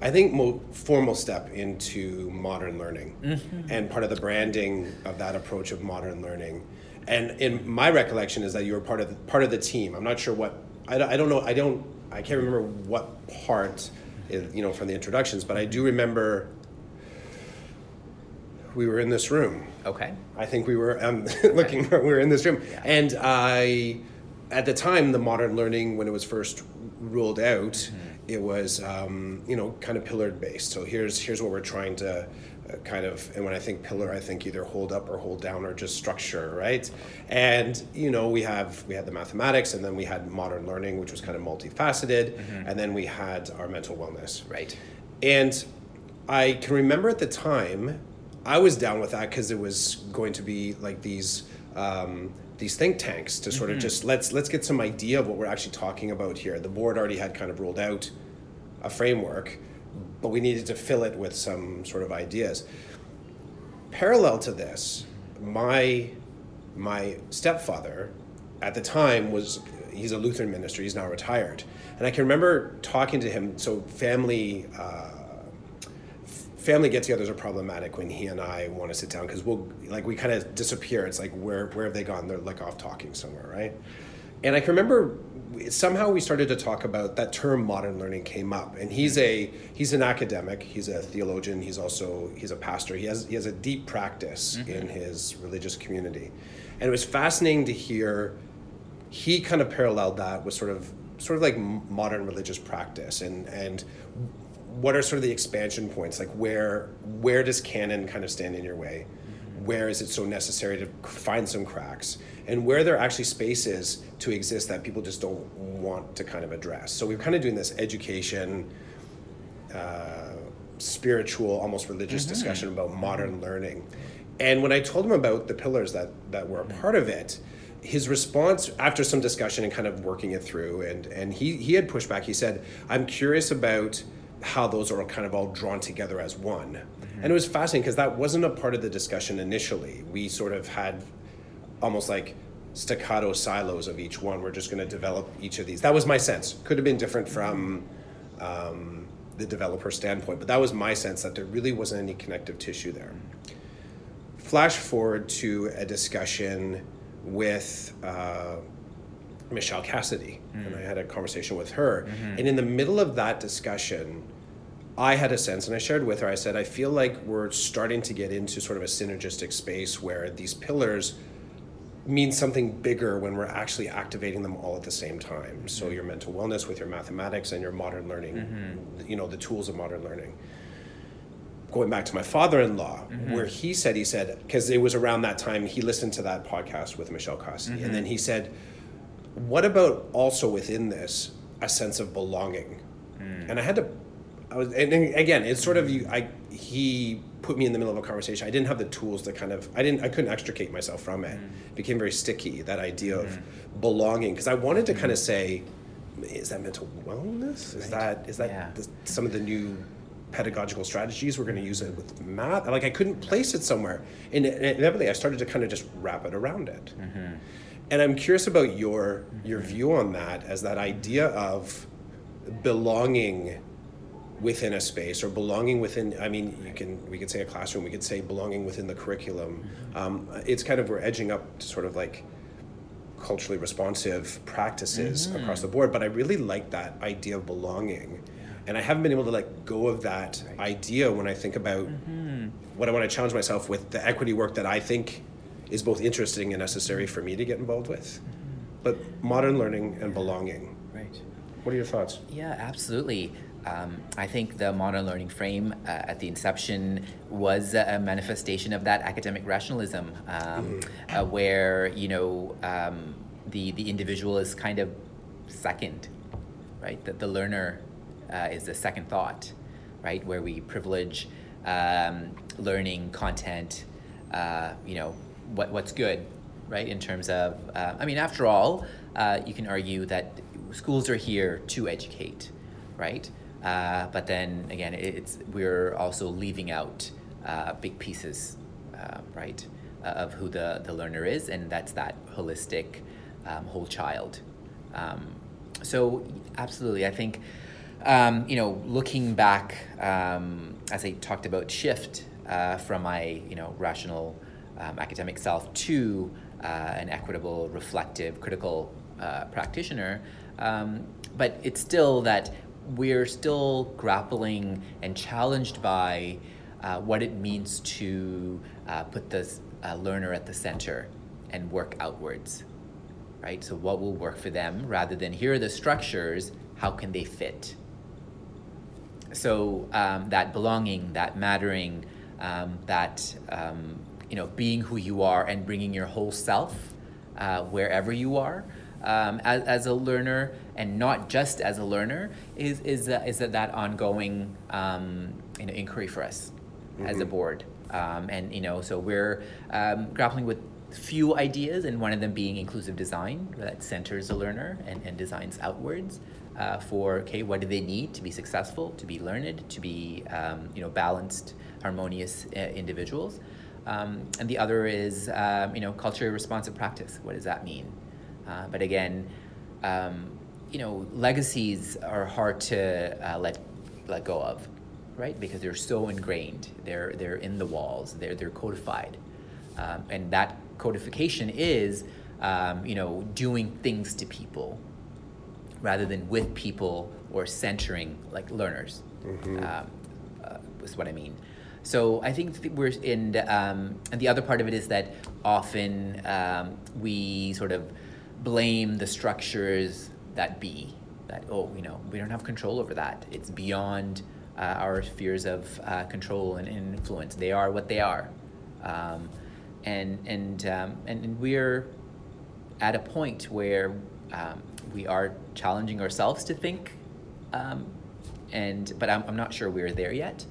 I think mo- formal step into modern learning mm-hmm. and part of the branding of that approach of modern learning. And in my recollection is that you were part of the, part of the team. I'm not sure what I, I don't know. I don't. I can't remember what part, you know, from the introductions. But I do remember we were in this room. Okay. I think we were um, looking. We were in this room, Yeah. and I, at the time, the modern learning when it was first ruled out, Mm-hmm. It was um, you know kind of pillared based. So here's here's what we're trying to uh, kind of. And when I think pillar, I think either hold up or hold down or just structure, right? And you know we have we had the mathematics, and then we had modern learning, which was kind of multifaceted, Mm-hmm. and then we had our mental wellness, Right. and I can remember at the time, I was down with that because it was going to be like these um, these think tanks to sort of just let's let's get some idea of what we're actually talking about here. The board already had kind of ruled out a framework, but we needed to fill it with some sort of ideas. Parallel to this, my my stepfather at the time was he's a Lutheran minister. He's now retired, and I can remember talking to him. So family. Uh, family get-togethers are problematic when he and I want to sit down because we'll like we kind of disappear. It's like where where have they gone? They're like off talking somewhere, right? And I can remember somehow we started to talk about that term modern learning came up and he's a he's an academic he's a theologian he's also he's a pastor he has he has a deep practice mm-hmm. in his religious community and it was fascinating to hear he kind of paralleled that with sort of sort of like modern religious practice and and what are sort of the expansion points? Like where where does canon kind of stand in your way? Where is it so necessary to find some cracks? And where there are actually spaces to exist that people just don't want to kind of address. So we're kind of doing this education uh, spiritual almost religious mm-hmm. discussion about mm-hmm. modern learning. And when i told him about the pillars that that were a mm-hmm. part of it his response after some discussion and kind of working it through and and he he had pushed back he said i'm curious about how those are kind of all drawn together as one. And it was fascinating because that wasn't a part of the discussion initially. We sort of had almost like staccato silos of each one. We're just going to develop each of these. That was my sense. Could have been different from um, the developer standpoint but that was my sense that there really wasn't any connective tissue there. Flash forward to a discussion with uh, Michelle Cassidy, and I mm. had a conversation with her. Mm-hmm. And in the middle of that discussion, I had a sense, and I shared with her, I said, I feel like we're starting to get into sort of a synergistic space where these pillars mean something bigger when we're actually activating them all at the same time. So mm-hmm. your mental wellness with your mathematics and your modern learning, mm-hmm. you know, the tools of modern learning. Going back to my father-in-law where he said he said because it was around that time he listened to that podcast with michelle Costi, and then he said what about also within this a sense of belonging? Hmm. And i had to i was and again it's sort of you i he put me in the middle of a conversation. I didn't have the tools to kind of i didn't i couldn't extricate myself from it. Hmm. It became very sticky that idea of hmm. belonging because i wanted to kind of say is that mental wellness? Is that is that Yeah. the, some of the new pedagogical strategies we're going to use it with math? Like i couldn't place it somewhere. And inevitably i started to kind of just wrap it around it mm-hmm. And i'm curious about your your view on that as that idea of belonging within a space or belonging within i mean you can we could say a classroom we could say belonging within the curriculum. Mm-hmm. Um, it's kind of we're edging up to sort of like culturally responsive practices mm-hmm. across the board but i really like that idea of belonging. And i haven't been able to let go of that idea when i think about mm-hmm. what i want to challenge myself with the equity work that i think is both interesting and necessary for me to get involved with but modern learning and belonging Right. what are your thoughts Yeah, absolutely. Um, I think the modern learning frame uh, at the inception was a manifestation of that academic rationalism, um, uh, where you know um, the the individual is kind of second, right? That the learner uh, is the second thought, right? Where we privilege um, learning content, uh, you know, what what's good, right? In terms of, uh, I mean, after all, uh, you can argue that schools are here to educate, right? Uh, but then again, it's we're also leaving out uh, big pieces, uh, right, uh, of who the the learner is, and that's that holistic um, whole child. Um, so absolutely, I think um, you know looking back um, as I talked about shift uh, from my you know rational um, academic self to uh, an equitable, reflective, critical uh, practitioner. Um, but it's still that we're still grappling and challenged by uh, what it means to uh, put the uh, learner at the center and work outwards, right? So, what will work for them rather than here are the structures, how can they fit? So, um, that belonging, that mattering, um, that um, you know, being who you are and bringing your whole self uh, wherever you are um, as, as a learner and not just as a learner is, is, uh, is that, that ongoing um, you know, inquiry for us mm-hmm. as a board. Um, and, you know, so we're um, grappling with few ideas and one of them being inclusive design that centers the learner and, and designs outwards. Uh, for okay, what do they need to be successful, to be learned, to be um, you know balanced, harmonious uh, individuals, um, and the other is um, you know culturally responsive practice. What does that mean? Uh, but again, um, you know, legacies are hard to uh, let let go of, right? Because they're so ingrained. They're they're in the walls. They're they're codified, um, and that codification is, um, you know, doing things to people, rather than with people or centering like learners. Mm-hmm. Um, uh, is what I mean. So I think we're in, um, and the other part of it is that often um, we sort of blame the structures that be that oh you know we don't have control over that. It's beyond uh, our spheres of uh, control and influence. They are what they are. Um, and and, um, and and we're at a point where um, we are challenging ourselves to think um, and but I'm, I'm not sure we're there yet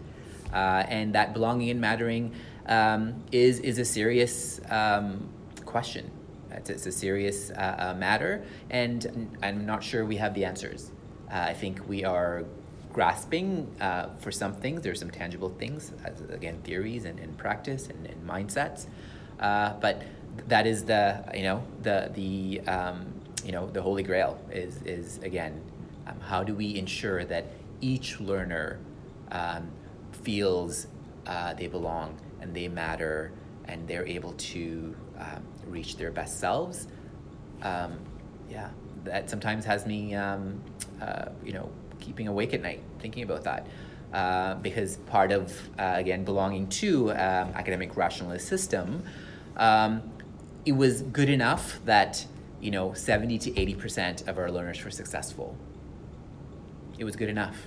and that belonging and mattering um, is is a serious um, question it's, it's a serious uh, uh, matter, and I'm not sure we have the answers. Uh, I think we are grasping uh, for some things. There's some tangible things, as, again, theories and, and practice and, and mindsets. Uh, but that is the you know the the um, you know the holy grail is is again um, how do we ensure that each learner um, feels uh, they belong and they matter and they're able to um, reach their best selves. Um, yeah, that sometimes has me, um, uh, you know, keeping awake at night thinking about that. Uh, because part of, uh, again, belonging to um, academic rationalist system, um, it was good enough that, you know, 70 to 80% of our learners were successful. It was good enough.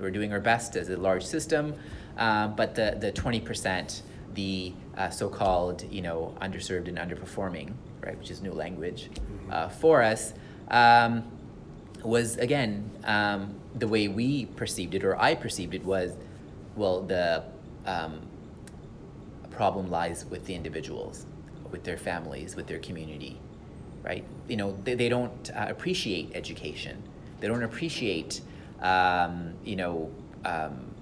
We were doing our best as a large system, uh, but the, the 20% the uh, so-called you know underserved and underperforming right which is new language mm-hmm. uh, for us um, was again um, the way we perceived it or i perceived it was well the um, problem lies with the individuals with their families with their community right you know they, they don't uh, appreciate education they don't appreciate um, you know um,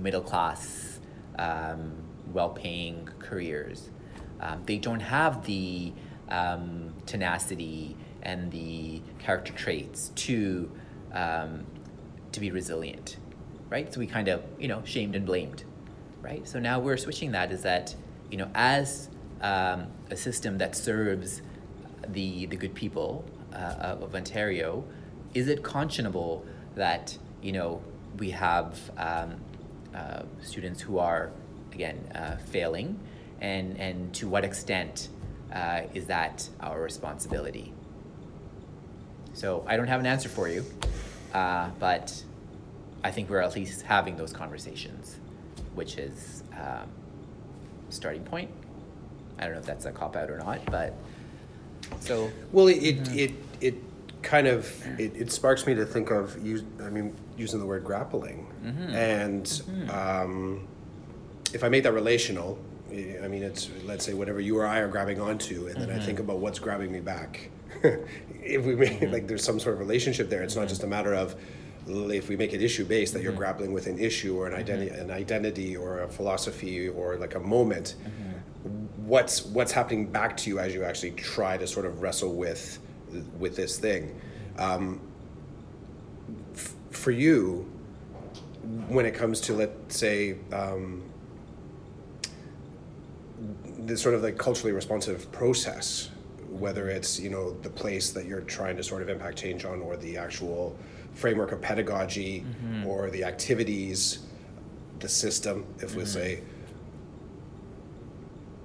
middle class um, well-paying careers. Um, they don't have the um, tenacity and the character traits to um, to be resilient, right? So we kind of you know shamed and blamed, right? So now we're switching that. Is that you know as a system that serves the the good people uh, of Ontario, is it conscionable that you know we have um, uh, students who are again uh, failing, and and to what extent uh, is that our responsibility? So I don't have an answer for you, uh, but I think we're at least having those conversations, which is um, starting point. I don't know if that's a cop out or not, but so well, it mm-hmm. it it kind of it, it sparks me to think of use I mean using the word grappling mm-hmm. and. Mm-hmm. Um, if I make that relational, I mean, it's let's say whatever you or I are grabbing onto, and then mm-hmm. I think about what's grabbing me back. if we make mm-hmm. like there's some sort of relationship there, it's mm-hmm. not just a matter of if we make it issue based that you're mm-hmm. grappling with an issue or an identity, mm-hmm. an identity or a philosophy or like a moment. Mm-hmm. What's what's happening back to you as you actually try to sort of wrestle with with this thing? Um, f- for you, when it comes to let's say. Um, this sort of like culturally responsive process, whether it's you know the place that you're trying to sort of impact change on, or the actual framework of pedagogy, mm-hmm. or the activities. the system, if we say,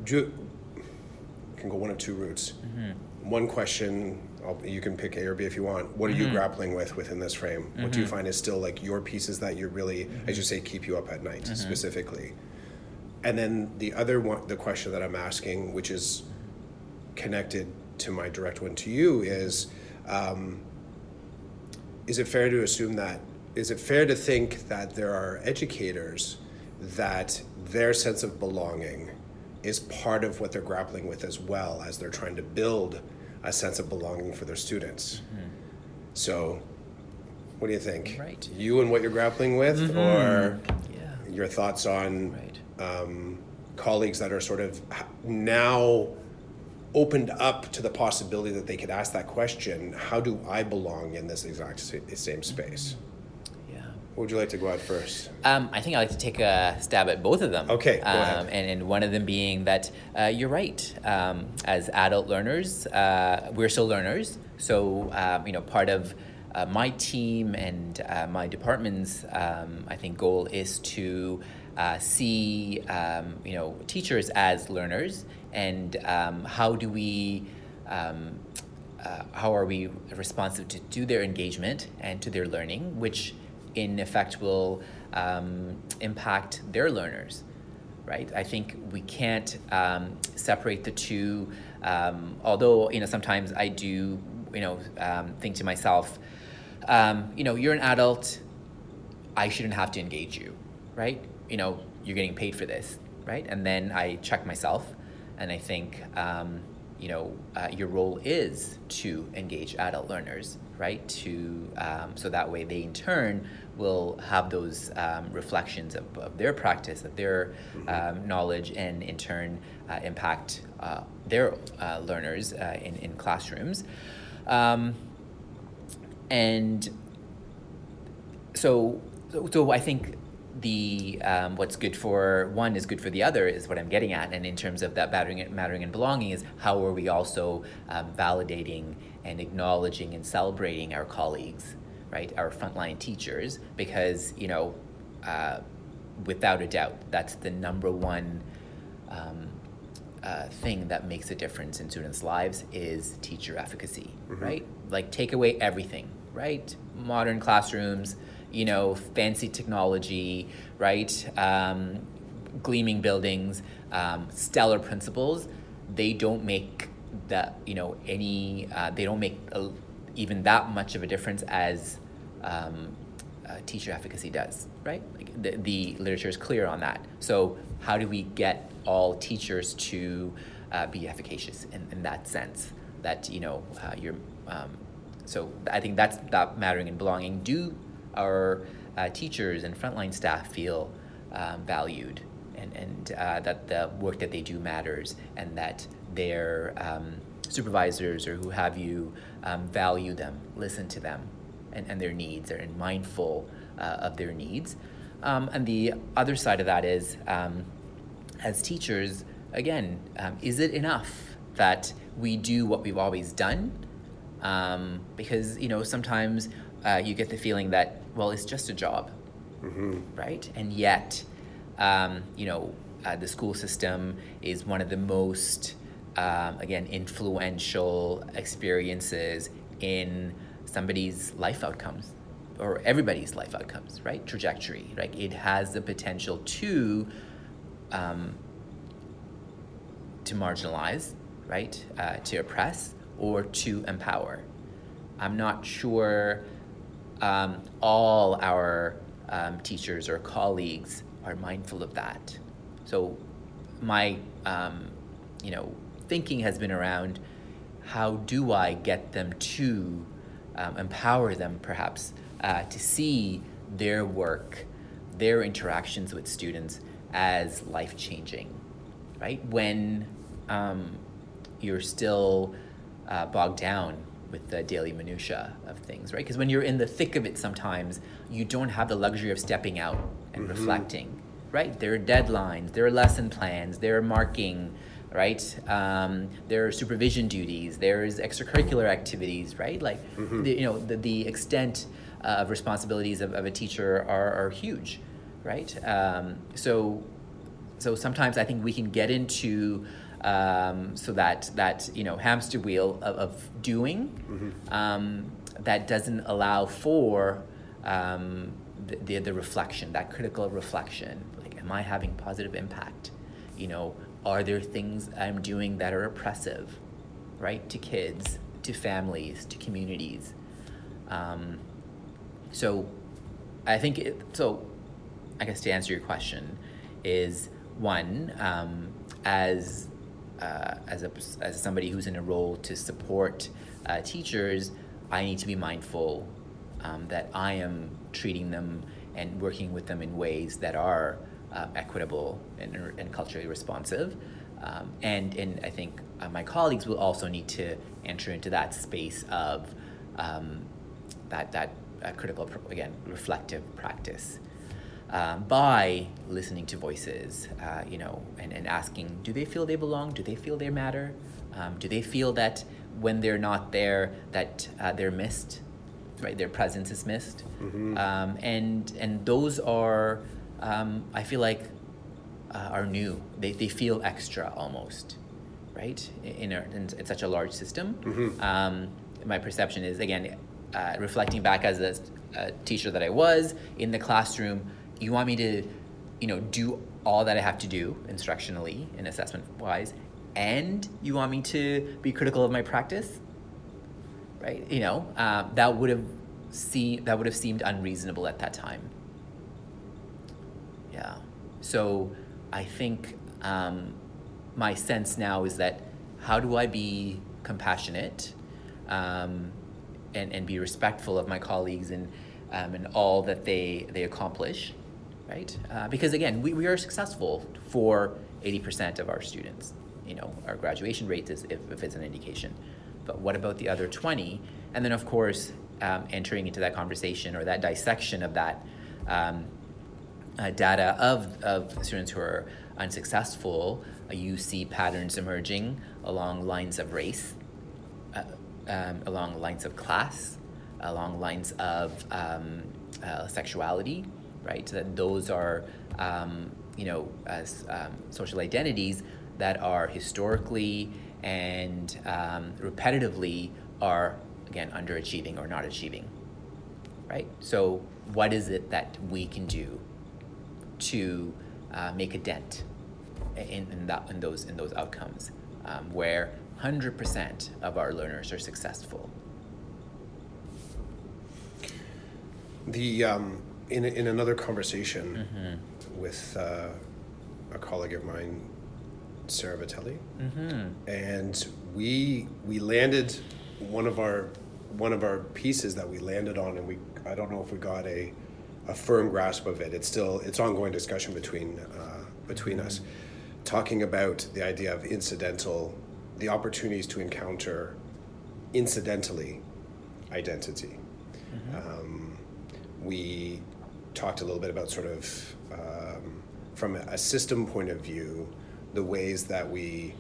ju- can go one of two routes. One question, I'll, you can pick A or B if you want. What are you mm-hmm. grappling with within this frame? What do you mm-hmm. find is still like your pieces that you really, as mm-hmm. you say, keep you up at night specifically? And then the other one, the question that I'm asking, which is connected to my direct one to you, is um, is it fair to assume that is it fair to think that there are educators that their sense of belonging is part of what they're grappling with as well as they're trying to build a sense of belonging for their students hmm. so what do you think Right. you and what you're grappling with mm-hmm. or Yeah. your thoughts on Right. um, colleagues that are sort of now opened up to the possibility that they could ask that question how do i belong in this exact same space Yeah. What would you like to go at first Um, I think I'd like to take a stab at both of them. Okay, go um, ahead. And, and one of them being that uh, you're right. Um, as adult learners, uh, we're still learners. So, um, you know, part of uh, my team and uh, my department's, um, I think, goal is to uh, see, um, you know, teachers as learners and um, how do we. Um, uh, how are we responsive to, to their engagement and to their learning, which in effect will um, impact their learners, right? I think we can't um, separate the two. Um, although you know sometimes I do, you know, um, think to myself, um, you know, you're an adult. I shouldn't have to engage you, right? You know, you're getting paid for this, right? And then I check myself, and I think, um, you know, uh, your role is to engage adult learners, right? To um, so that way they in turn will have those um, reflections of, of their practice, of their um, knowledge, and in turn uh, impact uh, their uh, learners uh, in in classrooms. Um, and so so I think the um, what's good for one is good for the other is what I'm getting at, and in terms of that mattering, mattering and belonging is how are we also um, validating and acknowledging and celebrating our colleagues, right, our frontline teachers, because you know, uh, without a doubt, that's the number one. Um, uh, thing that makes a difference in students' lives is teacher efficacy, right? Like take away everything, right? Modern classrooms, you know, fancy technology, right? Um, gleaming buildings, um, stellar principals. They don't make that, you know, any. Uh, they don't make a, even that much of a difference as um, uh, teacher efficacy does, right? Like the, the literature is clear on that. So, how do we get all teachers to uh, be efficacious in, in that sense? That you know, uh, you're. Um, so I think that's that mattering and belonging. Do our uh, teachers and frontline staff feel um, valued, and and uh, that the work that they do matters, and that their um, supervisors or who have you um, value them, listen to them, and, and their needs, are mindful uh, of their needs. Um, and the other side of that is, um, as teachers, again, um, is it enough that we do what we've always done? Um, because you know sometimes uh, you get the feeling that well, it's just a job, right? And yet, um, you know, uh, the school system is one of the most um, again influential experiences in somebody's life outcomes or everybody's life outcomes right? Trajectory like it has the potential to um, to marginalize right? Uh, to oppress or to empower. I'm not sure um, all our um, teachers or colleagues are mindful of that. So my um, you know thinking has been around how do I get them to um, empower them perhaps uh, to see their work, their interactions with students as life changing, right? When um, you're still uh, bogged down with the daily minutia of things, right? Because when you're in the thick of it, sometimes you don't have the luxury of stepping out and reflecting, right? There are deadlines, there are lesson plans, there are marking, right? Um, there are supervision duties, there's extracurricular activities, right? Like, the, you know, the, the extent uh, of responsibilities of, of a teacher are, are huge. right? Um, so, so sometimes I think we can get into um, so that that you know hamster wheel of, of doing Mm-hmm. um, that doesn't allow for um, the, the the reflection, that critical reflection. Like, am I having positive impact? You know, are there things I'm doing that are oppressive, right, to kids, to families, to communities? Um, so, I think it, so. I guess to answer your question, is one um, as uh, as a as somebody who's in a role to support uh, teachers, I need to be mindful um, that I am treating them and working with them in ways that are um, equitable and, and culturally responsive. Um, and and I think uh, my colleagues will also need to enter into that space of um, that that uh, critical again reflective practice um, by listening to voices, uh, you know, and, and asking, do they feel they belong? Do they feel they matter? Um, do they feel that when they're not there, that uh, they're missed, right? Their presence is missed, Mm-hmm. um, and and those are, um, I feel like, uh, are new. They they feel extra almost, right? In, in, in such a large system, Mm-hmm. um, my perception is again, uh, reflecting back as a, a teacher that I was in the classroom you want me to you know do all that i have to do instructionally and assessment wise and you want me to be critical of my practice right you know um, that would have seen that would have seemed unreasonable at that time yeah so i think um, my sense now is that how do i be compassionate um, and, and be respectful of my colleagues and um, and all that they they accomplish right? Uh, because again, we, we are successful for 80% of our students. You know, our graduation rate is if, if it's an indication. But what about the other 20? And then, of course, um, entering into that conversation or that dissection of that um, uh, data of, of students who are unsuccessful, uh, you see patterns emerging along lines of race, uh, um, along lines of class, along lines of um, uh, sexuality, right? That those are, um, you know, as um, social identities that are historically and um, repetitively are again underachieving or not achieving, right? So, what is it that we can do to uh, make a dent in, in that in those in those outcomes um, where 100% of our learners are successful? The um, in in another conversation with uh, a colleague of mine, Sarah Vitelli, and we we landed one of our one of our pieces that we landed on, and we I don't know if we got a a firm grasp of it. It's still it's ongoing discussion between uh, between us, talking about the idea of incidental, the opportunities to encounter incidentally identity. Um, we talked a little bit about sort of um, from a system point of view, the ways that we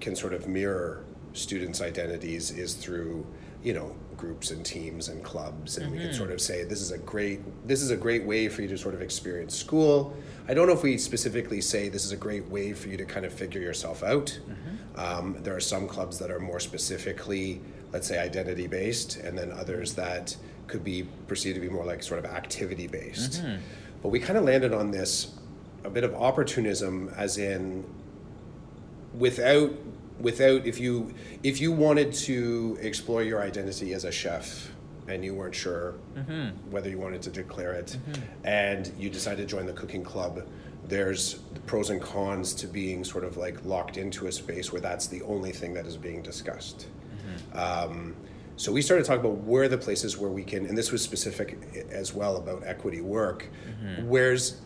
can sort of mirror students' identities is through you know groups and teams and clubs and we can mm-hmm. sort of say this is a great this is a great way for you to sort of experience school. I don't know if we specifically say this is a great way for you to kind of figure yourself out. Mm-hmm. Um, there are some clubs that are more specifically let's say identity based and then others that could be perceived to be more like sort of activity based mm-hmm. but we kind of landed on this a bit of opportunism as in without without if you if you wanted to explore your identity as a chef and you weren't sure mm-hmm. whether you wanted to declare it mm-hmm. and you decided to join the cooking club there's the pros and cons to being sort of like locked into a space where that's the only thing that is being discussed. Mm-hmm. Um, so we started talking about where the places where we can, and this was specific as well about equity work. Where's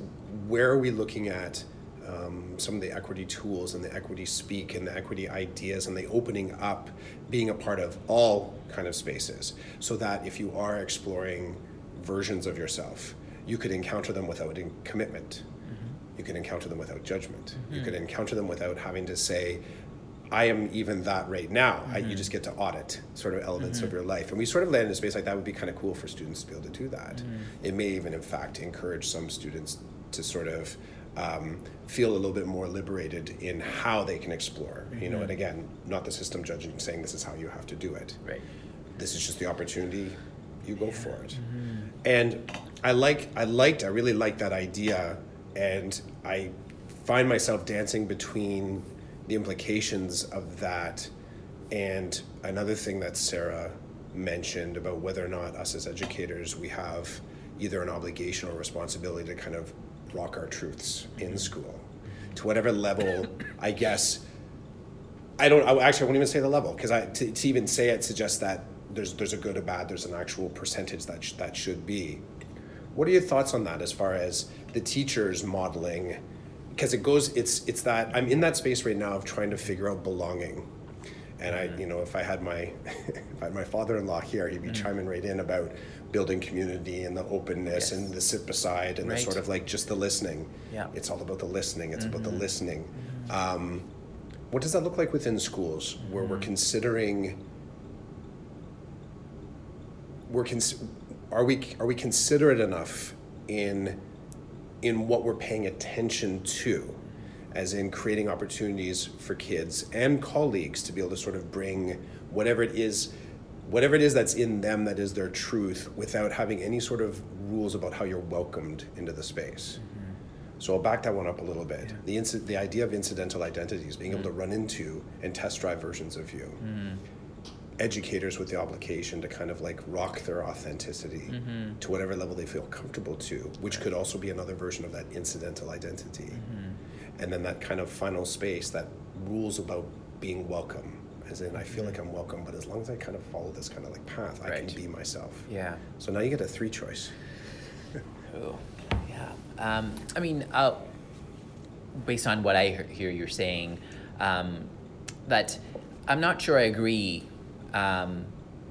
where are we looking at um, some of the equity tools and the equity speak and the equity ideas and the opening up, being a part of all kind of spaces, so that if you are exploring versions of yourself, you could encounter them without in- commitment. Mm-hmm. You could encounter them without judgment. You mm-hmm. could encounter them without having to say, I am even that right now. I, you mm-hmm. just get to audit sort of elements of your life. And we sort of land in a space like that would be kind of cool for students to be able to do that. It may even, in fact, encourage some students to sort of um, feel a little bit more liberated in how they can explore. You know, and again, not the system judging, saying this is how you have to do it. Right. This is just the opportunity. You go for it. And I like, I liked, I really liked that idea, and I find myself dancing between the implications of that and another thing that Sarah mentioned about whether or not us as educators we have either an obligation or responsibility to kind of rock our truths in school. To whatever level I guess I don't I, actually I won't even say the level because I to, to even say it suggests that there's there's a good or bad there's an actual percentage that sh- that should be. What are your thoughts on that as far as the teachers modeling? Because it goes it's it's that I'm in that space right now of trying to figure out belonging. And I, mm-hmm. you know, if I had my, if I had my father-in-law here, he'd be mm. chiming right in about building community and the openness Yes. and the sit beside and the sort of like just the listening. Yeah. It's all about the listening. It's about the mm-hmm. listening. Mm-hmm. Um, what does that look like within schools where we're mm-hmm. considering? We're cons- are we are we considerate enough in in what we're paying attention to, as in creating opportunities for kids and colleagues to be able to sort of bring whatever it is, whatever it is that's in them that is their truth without having any sort of rules about how you're welcomed into the space. Mm-hmm. So I'll back that one up a little bit. The inci- the idea of incidental identities, being able to mm. run into and test drive versions of you. Mm. Educators with the obligation to kind of like rock their authenticity mm-hmm. to whatever level they feel comfortable to, which could also be another version of that incidental identity. Mm-hmm. And then that kind of final space that rules about being welcome. As in, I feel like I'm welcome, but as long as I kind of follow this kind of like path, I can be myself. Yeah. So now you get a three choice. Oh, yeah. Um, I mean, uh, based on what I hear you're saying, um, that I'm not sure I agree um,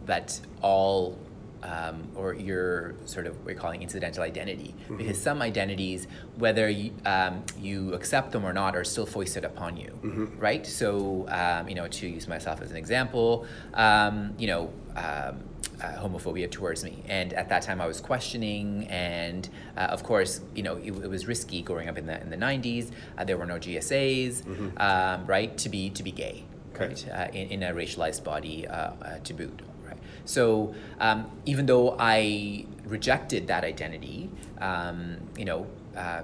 that all. Um, or your sort of what you're calling incidental identity, because some identities, whether you, um, you accept them or not, are still foisted upon you, right? So, um, you know, to use myself as an example, um, you know, um, uh, homophobia towards me. And at that time, I was questioning, and uh, of course, you know, it, it was risky growing up in the in the '90s. Uh, there were no GSAs, um, right? To be to be gay, Okay. right? Uh, in, in a racialized body uh, uh, to boot? So um, even though I rejected that identity, um, you know. Uh,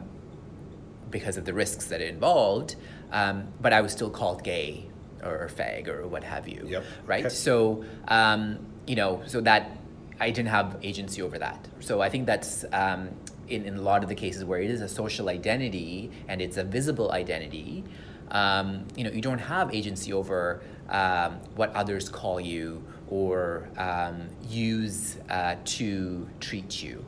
because of the risks that it involved, um, but I was still called gay or, or fag or what have you. Yep. Right. So um, you know, so that I didn't have agency over that. So I think that's um, in, in a lot of the cases where it is a social identity and it's a visible identity. Um, you know, you don't have agency over um, what others call you or um, use uh, to treat you.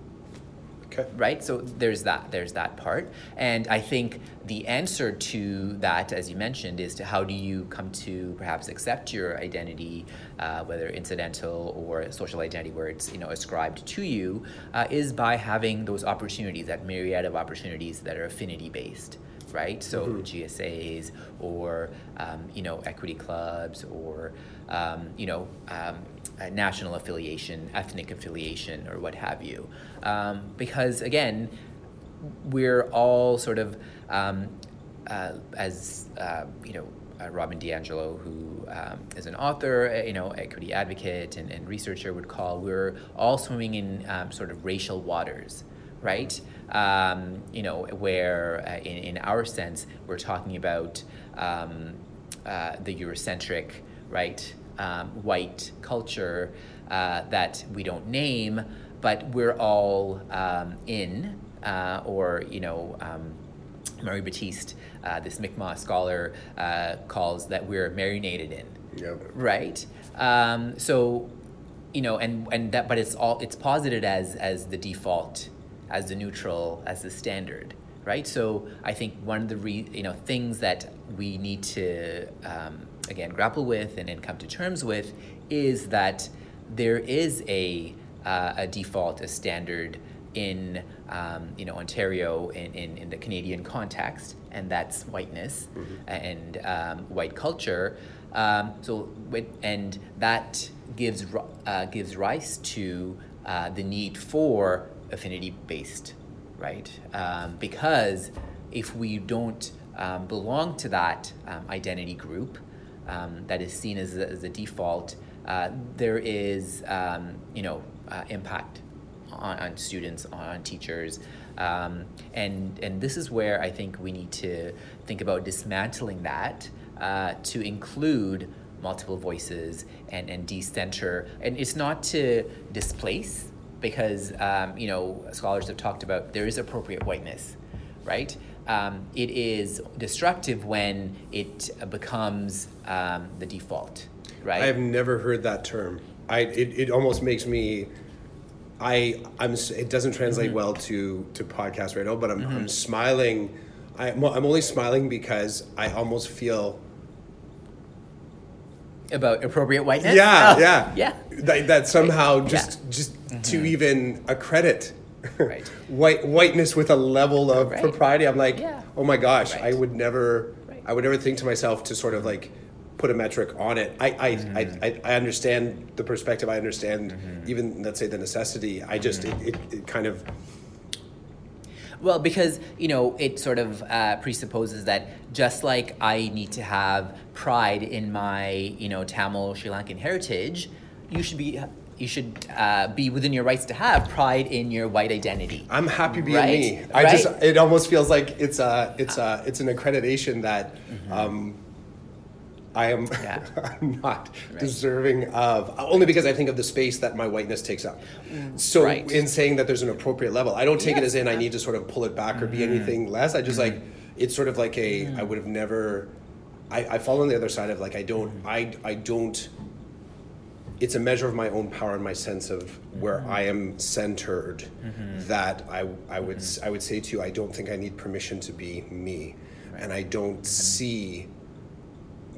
Okay. right? So there's that there's that part. And i think the answer to that as you mentioned is to how do you come to perhaps accept your identity uh, whether incidental or social identity where it's you know ascribed to you uh, is by having those opportunities that myriad of opportunities that are affinity based right? So gsas or um, you know equity clubs or um, you know um, national affiliation, ethnic affiliation, or what have you. Um, because again, we're all sort of, um, uh, as uh, you know, uh, Robin DiAngelo, who um, is an author, uh, you know, equity advocate and, and researcher, would call, we're all swimming in um, sort of racial waters, right? Um, you know, where uh, in, in our sense, we're talking about um, uh, the Eurocentric, right? Um, white culture uh, that we don't name, but we're all um, in, uh, or, you know, um, Marie Battiste, uh, this Mi'kmaq scholar, uh, calls that we're marinated in. Yep. right? Um, so you know and and that but it's all it's posited as as the default as the neutral as the standard right so i think one of the re, you know things that we need to um, again grapple with and, and come to terms with is that there is a uh, a default a standard in um, you know Ontario in, in, in the Canadian context, and that's whiteness and um, white culture. Um, so and that gives uh, gives rise to uh, the need for affinity based right? Um, because if we don't um, belong to that um, identity group um, that is seen as a, as a default, uh, there is, um, you know, uh, impact on, on students, on teachers. Um, and, and this is where I think we need to think about dismantling that uh, to include multiple voices and, and decenter. And it's not to displace, because, um, you know, scholars have talked about there is appropriate whiteness, right? Um, it is destructive when it becomes um, the default, right? I have never heard that term. I it, it almost makes me. I I'm it doesn't translate well to to podcast right now, but I'm I'm smiling. I, I'm only smiling because I almost feel about appropriate whiteness. yeah Oh, yeah yeah. that, that somehow Yeah. just just to even accredit Right. white whiteness with a level of Right. propriety. I'm like, Yeah. oh my gosh, Right. I would never Right. I would never think to myself to sort of like put a metric on it. I I, Mm-hmm. I, I, understand the perspective. I understand even let's say the necessity. I just Mm-hmm. it, it, it kind of Well, because you know it sort of uh, presupposes that just like I need to have pride in my you know Tamil Sri Lankan heritage, you should be you should uh, be within your rights to have pride in your white identity. I'm happy being Right, me. I right. just it almost feels like it's a it's a it's an accreditation that um, I am Mm-hmm. Yeah. I'm not deserving of only because I think of the space that my whiteness takes up. So Mm, Right. in saying that there's an appropriate level, I don't take it as in I need to sort of pull it back or be Mm-hmm. anything less. I just like it's sort of like a I would have never I, I fall on the other side of like I don't Mm-hmm. I I don't it's a measure of my own power and my sense of where Mm-hmm. I am centered that I, I would s I would say to you I don't think I need permission to be me and I don't see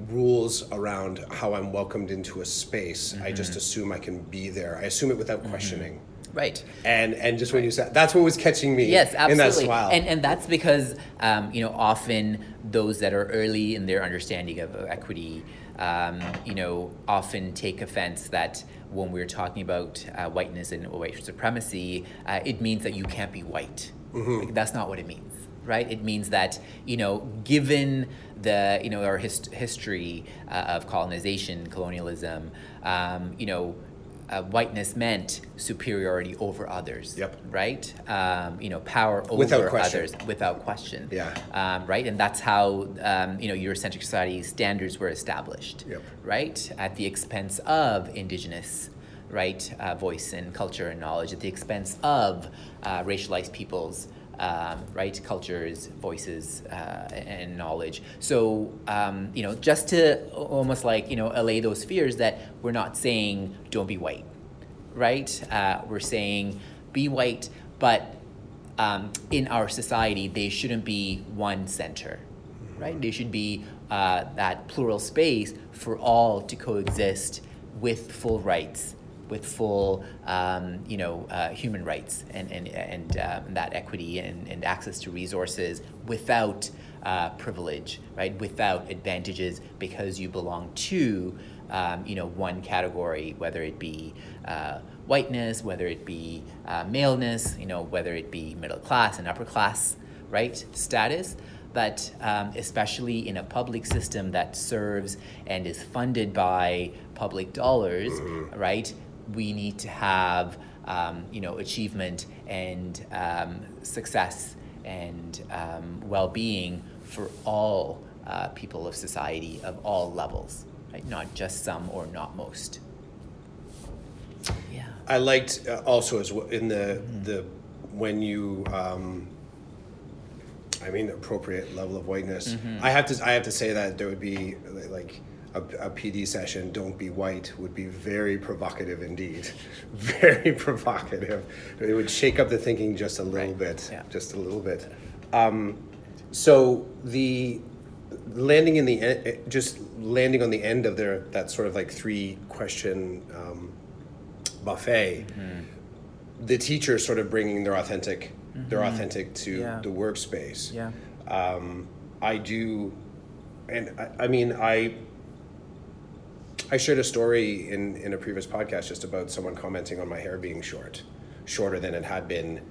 rules around how I'm welcomed into a space I just assume I can be there I assume it without questioning right. and and just when you said that's what was catching me Yes, absolutely. in that smile And and that's because um, you know often those that are early in their understanding of equity, um, you know, often take offense that when we're talking about uh, whiteness and white supremacy, uh, it means that you can't be white. Like, that's not what it means, right? It means that you know, given the you know our hist- history uh, of colonization, colonialism, um, you know. Uh, whiteness meant superiority over others Yep. right? Um, you know, power over Without others without question. Yeah. Um, right, and that's how um, you know Eurocentric society standards were established. Yep. Right, at the expense of indigenous, right, uh, voice and culture and knowledge, at the expense of uh, racialized peoples. Um, right, cultures, voices, uh, and knowledge. So, um, you know, just to almost like, you know, allay those fears that we're not saying don't be white, right? Uh, we're saying be white, but um, in our society, they shouldn't be one center, right? They should be uh, that plural space for all to coexist with full rights, with full, um, you know, uh, human rights and, and, and um, that equity and, and access to resources without uh, privilege, right? Without advantages because you belong to, um, you know, one category, whether it be uh, whiteness, whether it be uh, maleness, you know, whether it be middle class and upper class, right, status. But um, especially in a public system that serves and is funded by public dollars, right, we need to have, um, you know, achievement and um, success and um, well-being for all uh, people of society of all levels, right? Not just some or not most. Yeah. I liked uh, also as well in the Mm-hmm. the when you um, I mean the appropriate level of whiteness. Mm-hmm. I have to I have to say that there would be like a, a PD session. Don't be white would be very provocative indeed, very provocative. It would shake up the thinking just a little Right. bit, Yeah. just a little bit. Um, so the landing in the e- just landing on the end of their that sort of like three question um, buffet the teacher sort of bringing their authentic their authentic to Yeah. the workspace Yeah. um, i do and I, I mean i i shared a story in in a previous podcast just about someone commenting on my hair being short shorter than it had been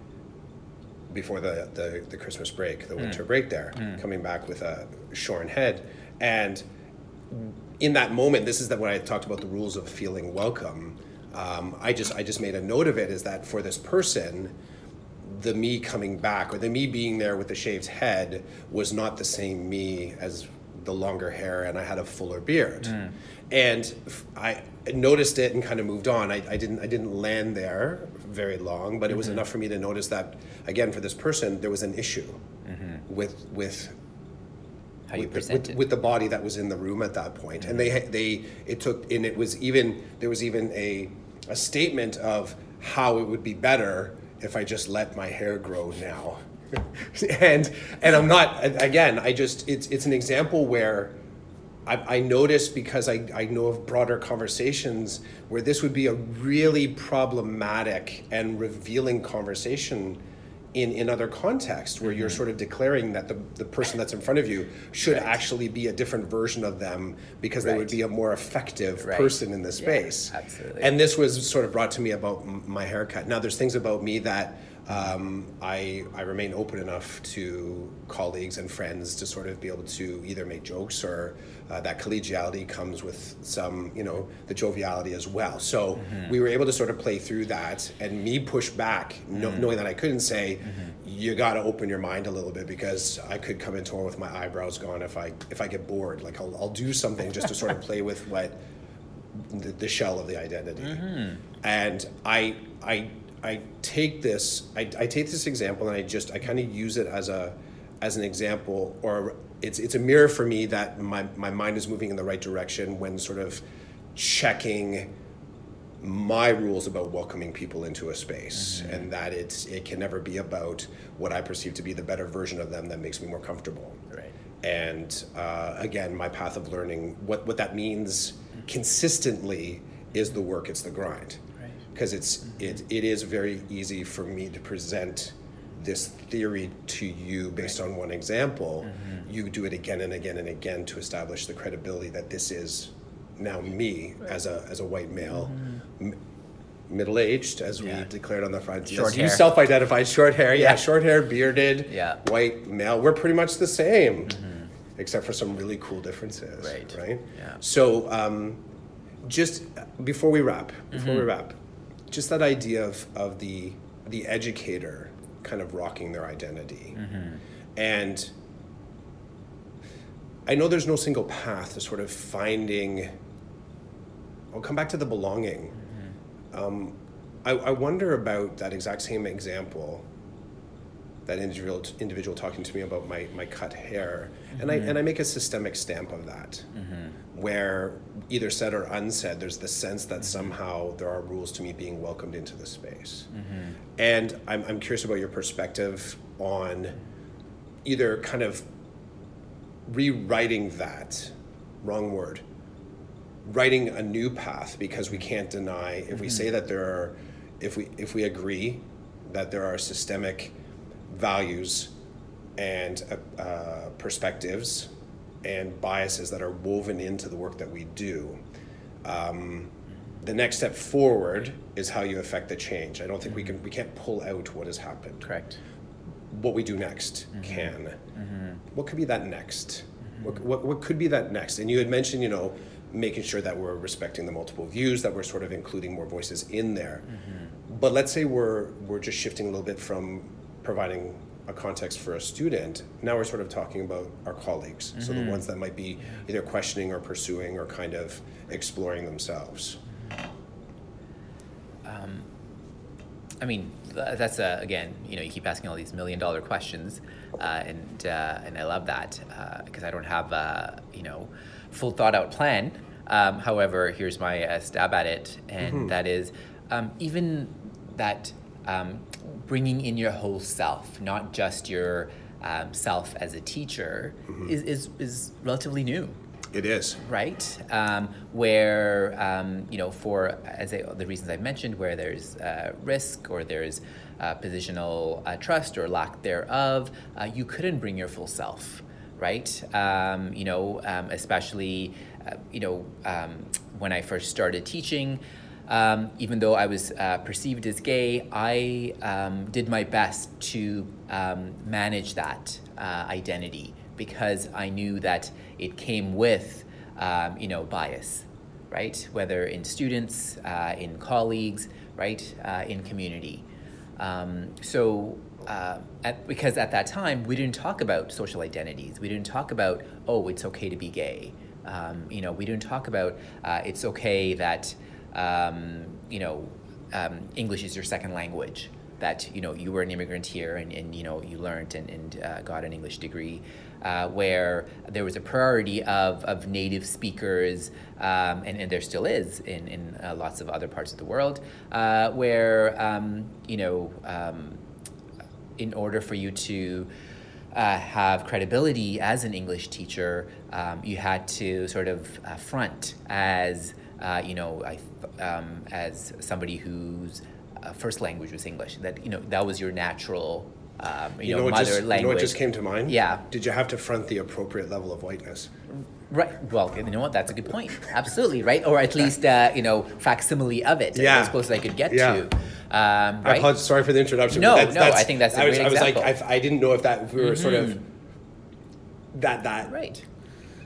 before the, the, the Christmas break, the winter mm. break there, mm. coming back with a shorn head. And in that moment, this is that when I talked about the rules of feeling welcome. Um, I just I just made a note of it is that for this person, the me coming back or the me being there with the shaved head was not the same me as the longer hair and I had a fuller beard. Mm. And I noticed it and kind of moved on. I, I didn't I didn't land there very long, but it was enough for me to notice that again for this person there was an issue with with How you with, the, with, it. with the body that was in the room at that point. and they Mm-hmm. they it took and it was even there was even a a statement of how it would be better if I just let my hair grow now. and and I'm not again I just it's it's an example where I, I noticed because I, I know of broader conversations where this would be a really problematic and revealing conversation in, in other contexts where you're Mm-hmm. sort of declaring that the, the person that's in front of you should actually be a different version of them because they would be a more effective Right. person in the Yeah, space. absolutely. And this was sort of brought to me about m- my haircut. Now, there's things about me that um, I, I remain open enough to colleagues and friends to sort of be able to either make jokes or uh, that collegiality comes with some, you know, the joviality as well. So we were able to sort of play through that and me push back, no, knowing that I couldn't say, you got to open your mind a little bit because I could come into it with my eyebrows gone if I if I get bored. Like I'll, I'll do something just to sort of play with what the, the shell of the identity. And I, I, I take this, I, I take this example and I just, I kind of use it as a, as an example, or it's, it's a mirror for me that my, my mind is moving in the right direction when sort of checking my rules about welcoming people into a space and that it's it can never be about what i perceive to be the better version of them that makes me more comfortable Right. and uh, again my path of learning what, what that means consistently is the work it's the grind. Because it's mm-hmm. it, it is very easy for me to present this theory to you based on one example mm-hmm. you do it again and again and again to establish the credibility that this is now me as a as a white male mm-hmm. m- middle-aged as Yeah. we declared on the front Short you self-identified short hair yeah, Yeah. short hair bearded Yeah. white male we're pretty much the same except for some really cool differences Right. right Yeah. so um, just uh, before we wrap before Mm-hmm. we wrap just that idea of, of the the educator kind of rocking their identity. Mm-hmm. and i know there's no single path to sort of finding i'll come back to the belonging. Um, I, I wonder about that exact same example that individual individual talking to me about my, my cut hair. And I and I make a systemic stamp of that where either said or unsaid there's the sense that somehow there are rules to me being welcomed into the space. And I'm, I'm curious about your perspective on either kind of rewriting that wrong word writing a new path because we can't deny if we say that there are if we if we agree that there are systemic values and uh, uh, perspectives and biases that are woven into the work that we do um, the next step forward is how you affect the change i don't think we can we can't pull out what has happened Correct. what we do next mm-hmm. can. Mm-hmm. What could be that next? Mm-hmm. What, what, what could be that next? And you had mentioned, you know, making sure that we're respecting the multiple views, that we're sort of including more voices in there. But let's say we're we're just shifting a little bit from providing a context for a student. Now we're sort of talking about our colleagues, so the ones that might be either questioning or pursuing or kind of exploring themselves. I mean, that's uh, again, you know, you keep asking all these million dollar questions, uh, and uh, and I love that because I don't have a you know full thought out plan. Um, however, here's my uh, stab at it, and that is um, even that um, bringing in your whole self, not just your um, self as a teacher, is, is is relatively new It is. right? Um, where um, you know, for as I, the reasons I mentioned, where there's uh, risk or there's uh, positional uh, trust or lack thereof, uh, you couldn't bring your full self, right? Um, you know, um, especially uh, you know um, when I first started teaching. Um, even though I was uh, perceived as gay, I um, did my best to um, manage that uh, identity because I knew that it came with, um, you know, bias, right? Whether in students, uh, in colleagues, right, uh, in community. Um, so, uh, at, because at that time we didn't talk about social identities. We didn't talk about oh, it's okay to be gay. Um, you know, we didn't talk about uh, it's okay that um, you know um, English is your second language. That you know you were an immigrant here and, and you know you learned and, and uh, got an English degree. Uh, where there was a priority of, of native speakers, um, and, and there still is in, in uh, lots of other parts of the world, uh, where, um, you know, um, in order for you to uh, have credibility as an English teacher, um, you had to sort of uh, front as, uh, you know, I, um, as somebody whose first language was English. That, you know, that was your natural um, you, you, know, know mother just, language. You know what just came to mind? Yeah. Did you have to front the appropriate level of whiteness? Right. Well, you know what? That's a good point. Absolutely. Right. Or at least uh, you know facsimile of it. Yeah. As close as I could get yeah. to. Um, right? I sorry for the introduction. No, that's, no. That's, I think that's a I was, great I was example. like, I, I, didn't know if that if we were mm-hmm. sort of Mm-hmm. that that right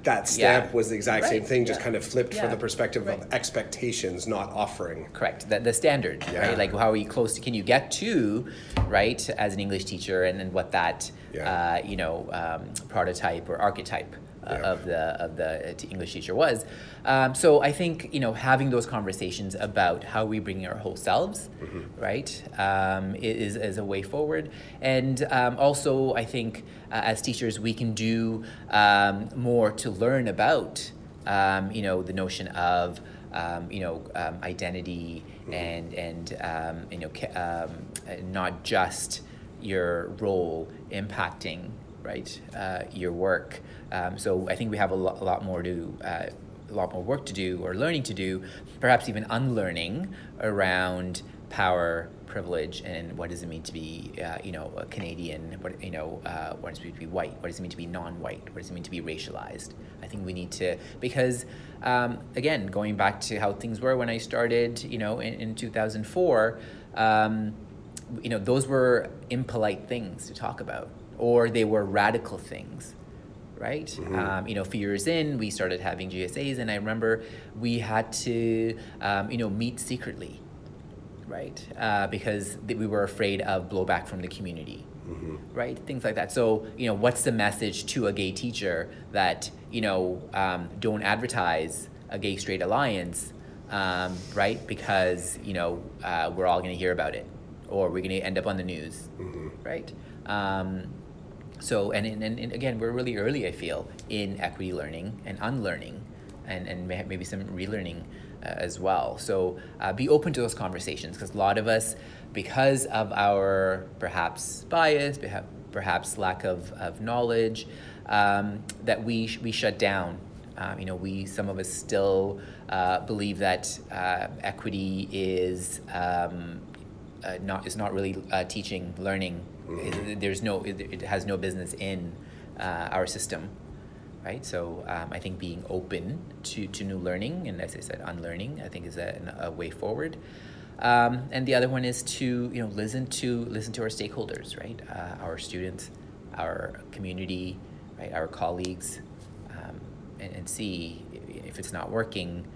that stamp Yeah. was the exact same thing, just yeah. kind of flipped from the perspective right. of expectations, not offering. correct the, the standard Yeah. right like how are you close to can you get to right as an english teacher and then what that Yeah. uh, you know um, prototype or archetype Yeah. of the of the uh, english teacher was um, so i think you know having those conversations about how we bring our whole selves Mm-hmm. right um, is, is a way forward and um, also i think uh, as teachers we can do um, more to learn about um, you know the notion of um, you know um, identity and and um, you know ca- um, uh, not just your role impacting right uh, your work. Um, so I think we have a, lo- a lot more to uh, a lot more work to do or learning to do perhaps even unlearning around power privilege and what does it mean to be uh, you know a Canadian what you know uh, what does it mean to be white? What does it mean to be non-white? What does it mean to be racialized? I think we need to because um, again going back to how things were when I started you know in, in 2004 um, you know those were impolite things to talk about or they were radical things right? Um, you know a few years in we started having gsas and i remember we had to um, you know meet secretly right? Uh, because th- we were afraid of blowback from the community right? Things like that. So you know what's the message to a gay teacher that you know um, don't advertise a gay straight alliance um, right? Because you know uh, we're all going to hear about it or we're going to end up on the news right? Um, so and, and, and again we're really early i feel in equity learning and unlearning and, and maybe some relearning uh, as well so uh, be open to those conversations because a lot of us because of our perhaps bias perhaps, lack of, of knowledge um, that we, sh- we shut down um, you know we some of us still uh, believe that uh, equity is um, uh, not is not really uh, teaching learning. There's no it, it has no business in uh, our system, right? So um, I think being open to, to new learning and as I said, unlearning, I think is a, a way forward. Um, and the other one is to you know listen to listen to our stakeholders, right? Uh, our students, our community, right? Our colleagues, um, and, and see if it's not working.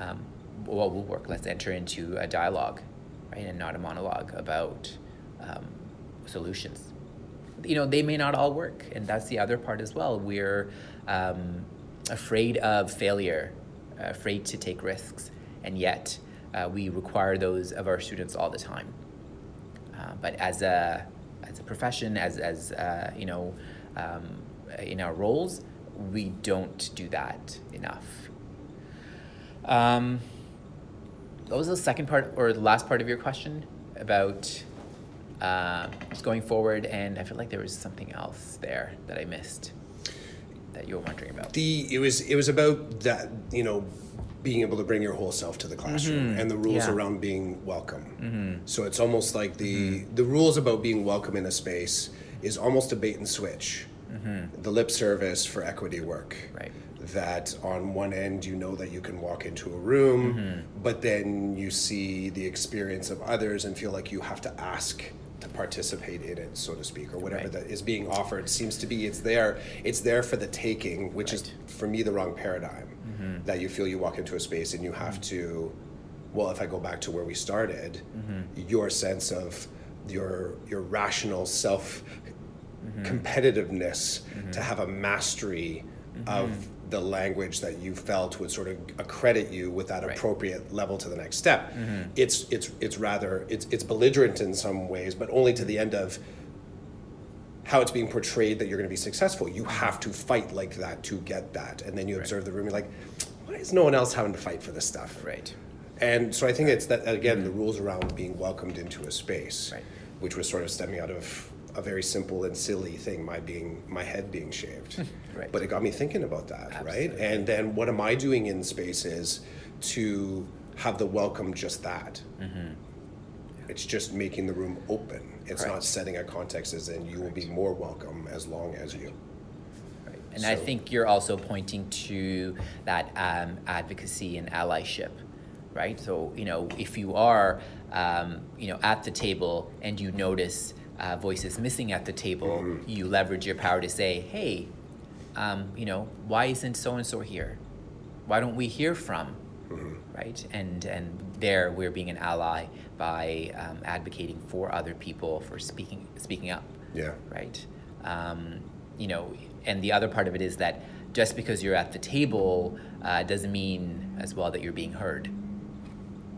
Um, what will work? Let's enter into a dialogue, right, and not a monologue about um, solutions. You know, they may not all work, and that's the other part as well. We're um, afraid of failure, afraid to take risks, and yet uh, we require those of our students all the time. Uh, but as a as a profession, as as uh, you know, um, in our roles, we don't do that enough. Um, what was the second part or the last part of your question about uh, just going forward? And I feel like there was something else there that I missed that you were wondering about. The it was it was about that you know being able to bring your whole self to the classroom mm-hmm. and the rules Yeah. around being welcome. Mm-hmm. So it's almost like the mm-hmm. the rules about being welcome in a space is almost a bait and switch. The lip service for equity work. Right. that on one end you know that you can walk into a room, but then you see the experience of others and feel like you have to ask participate in it, so to speak, or whatever Right. that is being offered. Seems to be it's there, it's there for the taking, which is for me the wrong paradigm. Mm-hmm. That you feel you walk into a space and you mm-hmm. have to, well, if I go back to where we started, mm-hmm. your sense of your your rational self competitiveness to have a mastery of the language that you felt would sort of accredit you with that Right. appropriate level to the next step. Mm-hmm. It's it's it's rather it's it's belligerent in some ways, but only to the end of how it's being portrayed that you're going to be successful. You mm-hmm. have to fight like that to get that, and then you observe the room. You're like, why is no one else having to fight for this stuff? Right. And so I think it's that again the mm-hmm. rules around being welcomed into a space, Right. which was sort of stemming out of a very simple and silly thing, my being my head being shaved. Right. But it got me thinking about that, right? And then what am I doing in spaces to have the welcome just that? Mm-hmm. It's just making the room open. It's not setting a context as in you will be more welcome as long as you. Right. And I think you're also pointing to that um, advocacy and allyship, right? So, you know, if you are, um, you know, at the table and you notice uh, voices missing at the table, Mm-hmm. you leverage your power to say, hey, um, you know, why isn't so and so here? Why don't we hear from? Mm-hmm. Right, and and there we're being an ally by um, advocating for other people for speaking speaking up Yeah. right? Um, you know, and the other part of it is that just because you're at the table uh, doesn't mean as well that you're being heard,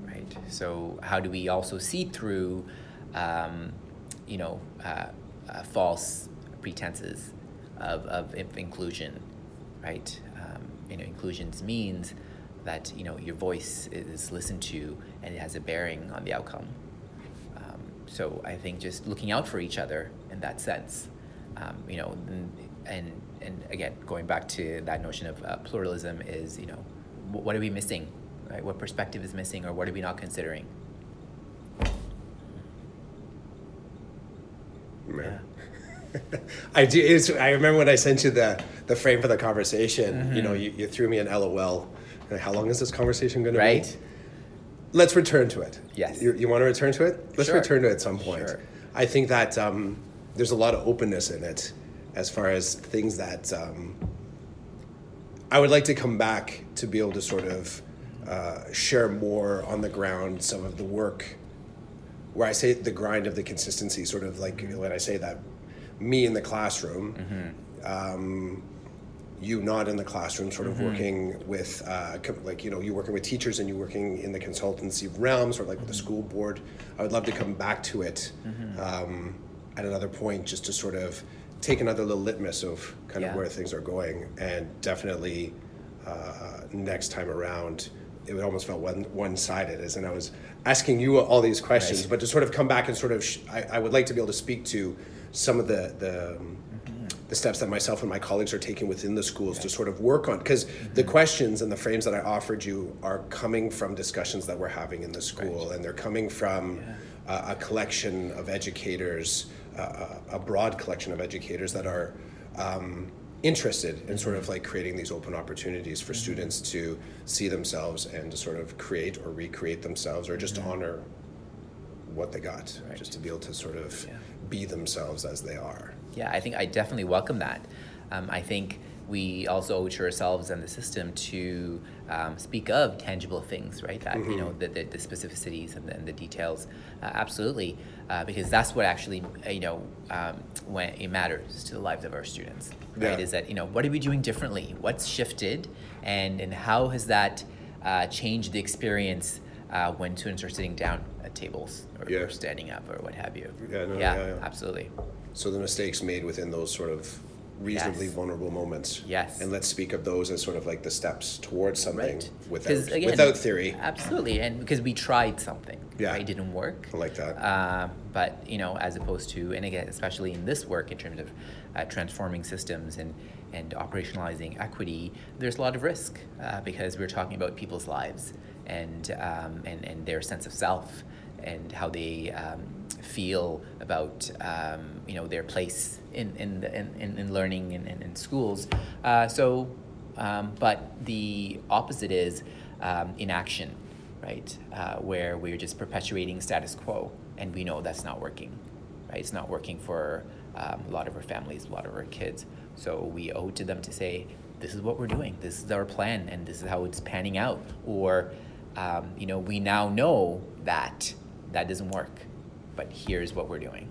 right? So how do we also see through, um, you know, uh, uh, false pretenses of, of inclusion, right? Um, you know, inclusions means that you know your voice is listened to and it has a bearing on the outcome. Um, so I think just looking out for each other in that sense, um, you know, and, and and again going back to that notion of uh, pluralism is you know, what are we missing, right? What perspective is missing, or what are we not considering? Yeah. I do. It's, I remember when I sent you the, the frame for the conversation. You know, Mm-hmm. you, you threw me an LOL. Like, How long is this conversation going to be? Right. Let's return to it. Yes. You, you want to return to it? Let's Sure. return to it at some point. Sure. I think that um, there's a lot of openness in it, as far as things that um, I would like to come back to be able to sort of uh, share more on the ground some of the work where I say the grind of the consistency, sort of like when I say that, me in the classroom, um, you not in the classroom, sort of working with, uh, like, you know, you working with teachers and you working in the consultancy realm, sort of like with the school board. I would love to come back to it um, at another point just to sort of take another little litmus of kind Yeah. of where things are going. And definitely uh, next time around, it almost felt one one sided, as in I was asking you all these questions, Right. but to sort of come back and sort of, sh- I, I would like to be able to speak to some of the the, um, the steps that myself and my colleagues are taking within the schools to sort of work on, because the questions and the frames that I offered you are coming from discussions that we're having in the school, and they're coming from uh, a collection of educators, uh, a a broad collection of educators that are. Um, interested in sort of like creating these open opportunities for students to see themselves and to sort of create or recreate themselves or just to honor what they got Right. just to be able to sort of Yeah. be themselves as they are Yeah, I think I definitely welcome that. Um, I think we also owe to ourselves and the system to um, speak of tangible things, right? That you know the, the, the specificities and the, and the details, uh, absolutely, uh, because that's what actually uh, you know um, when it matters to the lives of our students, right? Yeah. Is that you know what are we doing differently? What's shifted, and and how has that uh, changed the experience uh, when students are sitting down at tables or, Yeah. or standing up or what have you? Yeah, no, yeah, yeah, yeah. absolutely. so the mistakes made within those sort of reasonably Yes. vulnerable moments Yes. and let's speak of those as sort of like the steps towards something Right. without again, without theory Absolutely, and because we tried something, Yeah. right? It didn't work. I like that. Um, but you know, as opposed to, and again, especially in this work in terms of uh, transforming systems and and operationalizing equity, there's a lot of risk uh, because we're talking about people's lives and um, and and their sense of self and how they um, feel about um, you know their place in in, the, in, in in learning and in, in, schools. Uh, so Um, but the opposite is um, inaction, right? Uh, where we're just perpetuating status quo, and we know that's not working, right? It's not working for um, a lot of our families, a lot of our kids. So we owe it to them to say, this is what we're doing, this is our plan, and this is how it's panning out. Or, um, you know, we now know that that doesn't work, but here's what we're doing.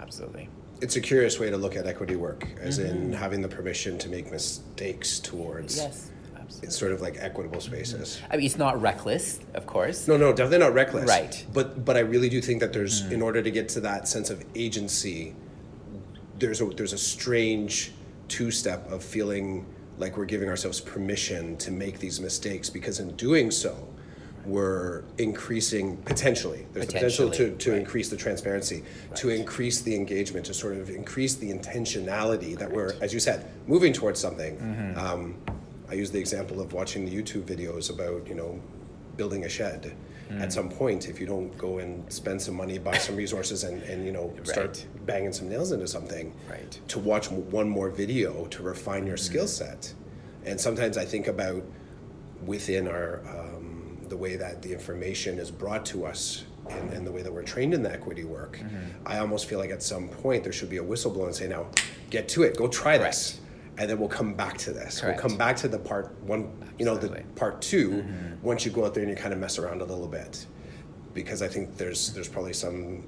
Absolutely. It's a curious way to look at equity work, as in mm-hmm. having the permission to make mistakes towards. Yes, absolutely. It's sort of like equitable spaces. Mm-hmm. I mean, it's not reckless, of course. No, no, definitely not reckless. Right. But but I really do think that there's mm-hmm. in order to get to that sense of agency, there's a there's a strange two step of feeling like we're giving ourselves permission to make these mistakes because in doing so, we're increasing potentially. There's the potential to, to right. increase the transparency, to increase the engagement, to sort of increase the intentionality that we're, as you said, moving towards something. Mm-hmm. Um, I use the example of watching the YouTube videos about, you know, building a shed. Mm. At some point, if you don't go and spend some money, buy some resources, and, and you know start Right. banging some nails into something, Right. To watch one more video to refine your skill set. And sometimes I think about within our um, the way that the information is brought to us and, and the way that we're trained in the equity work. Mm-hmm. I almost feel like at some point there should be a whistleblower and say, "Now, get to it. Go try this." And then we'll come back to this. Correct. We'll come back to the part one, you know, the. Mm-hmm. part 2 once you go out there and you kind of mess around a little bit because I think there's there's probably some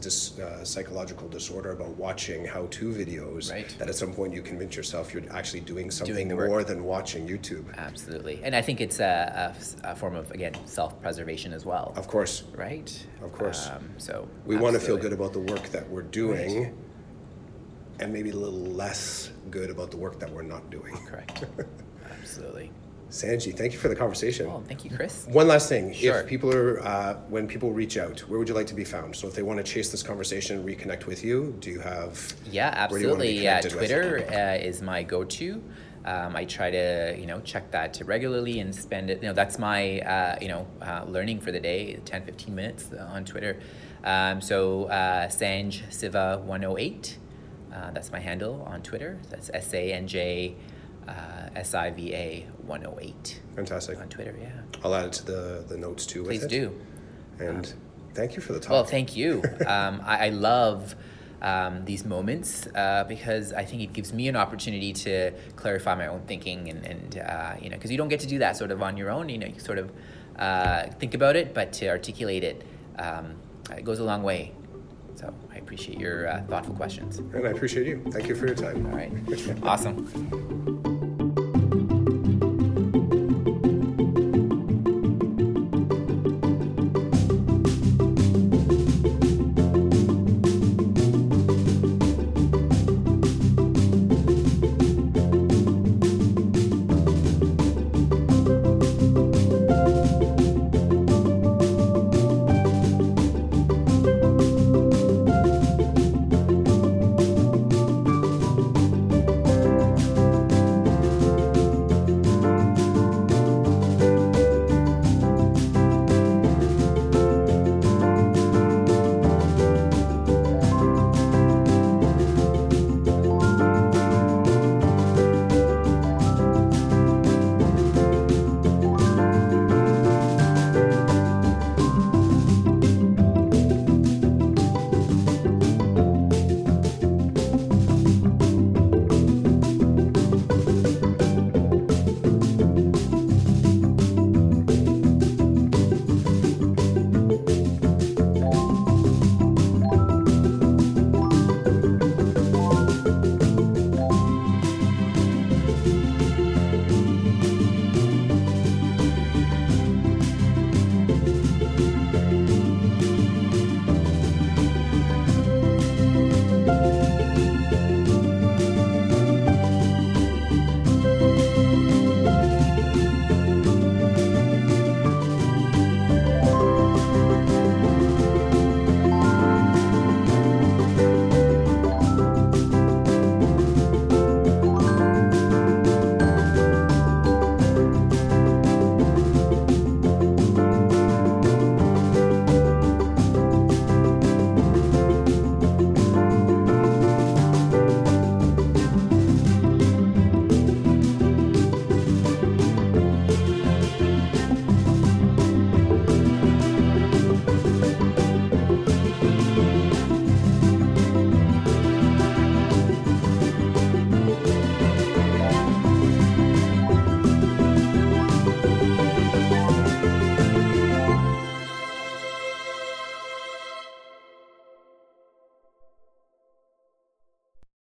dis, uh, psychological disorder about watching how-to videos Right. that at some point you convince yourself you're actually doing something work. more than watching YouTube. Absolutely. And I think it's a, a, a form of, again, self preservation as well. Of course, Right? Of course. Um, so we want to feel good about the work that we're doing, and maybe a little less good about the work that we're not doing. Correct. absolutely. Sanji, thank you for the conversation. Well, thank you, Chris. One last thing. Sure. If people are, uh, when people reach out, where would you like to be found? So if they want to chase this conversation, reconnect with you, do you have? Yeah, where do you wanna be absolutely. Yeah? Twitter uh, is my go-to. Um, I try to, you know, check that regularly and spend it. You know, that's my, uh, you know, uh, learning for the day, 10, 15 minutes on Twitter. Um, so uh, Sanj Siva 108. Uh, that's my handle on Twitter. That's S A N J uh, S I V A 108 Fantastic. on Twitter. Yeah, I'll add it to the, the notes too. with please it. do. And thank you for the talk. Well, thank you. um, I, I love um, these moments uh, because I think it gives me an opportunity to clarify my own thinking and, and uh, you know, because you don't get to do that sort of on your own. You know, you sort of uh, think about it, but to articulate it, um, it goes a long way. So I appreciate your uh, thoughtful questions. and I appreciate you. Thank you for your time. All right. Awesome.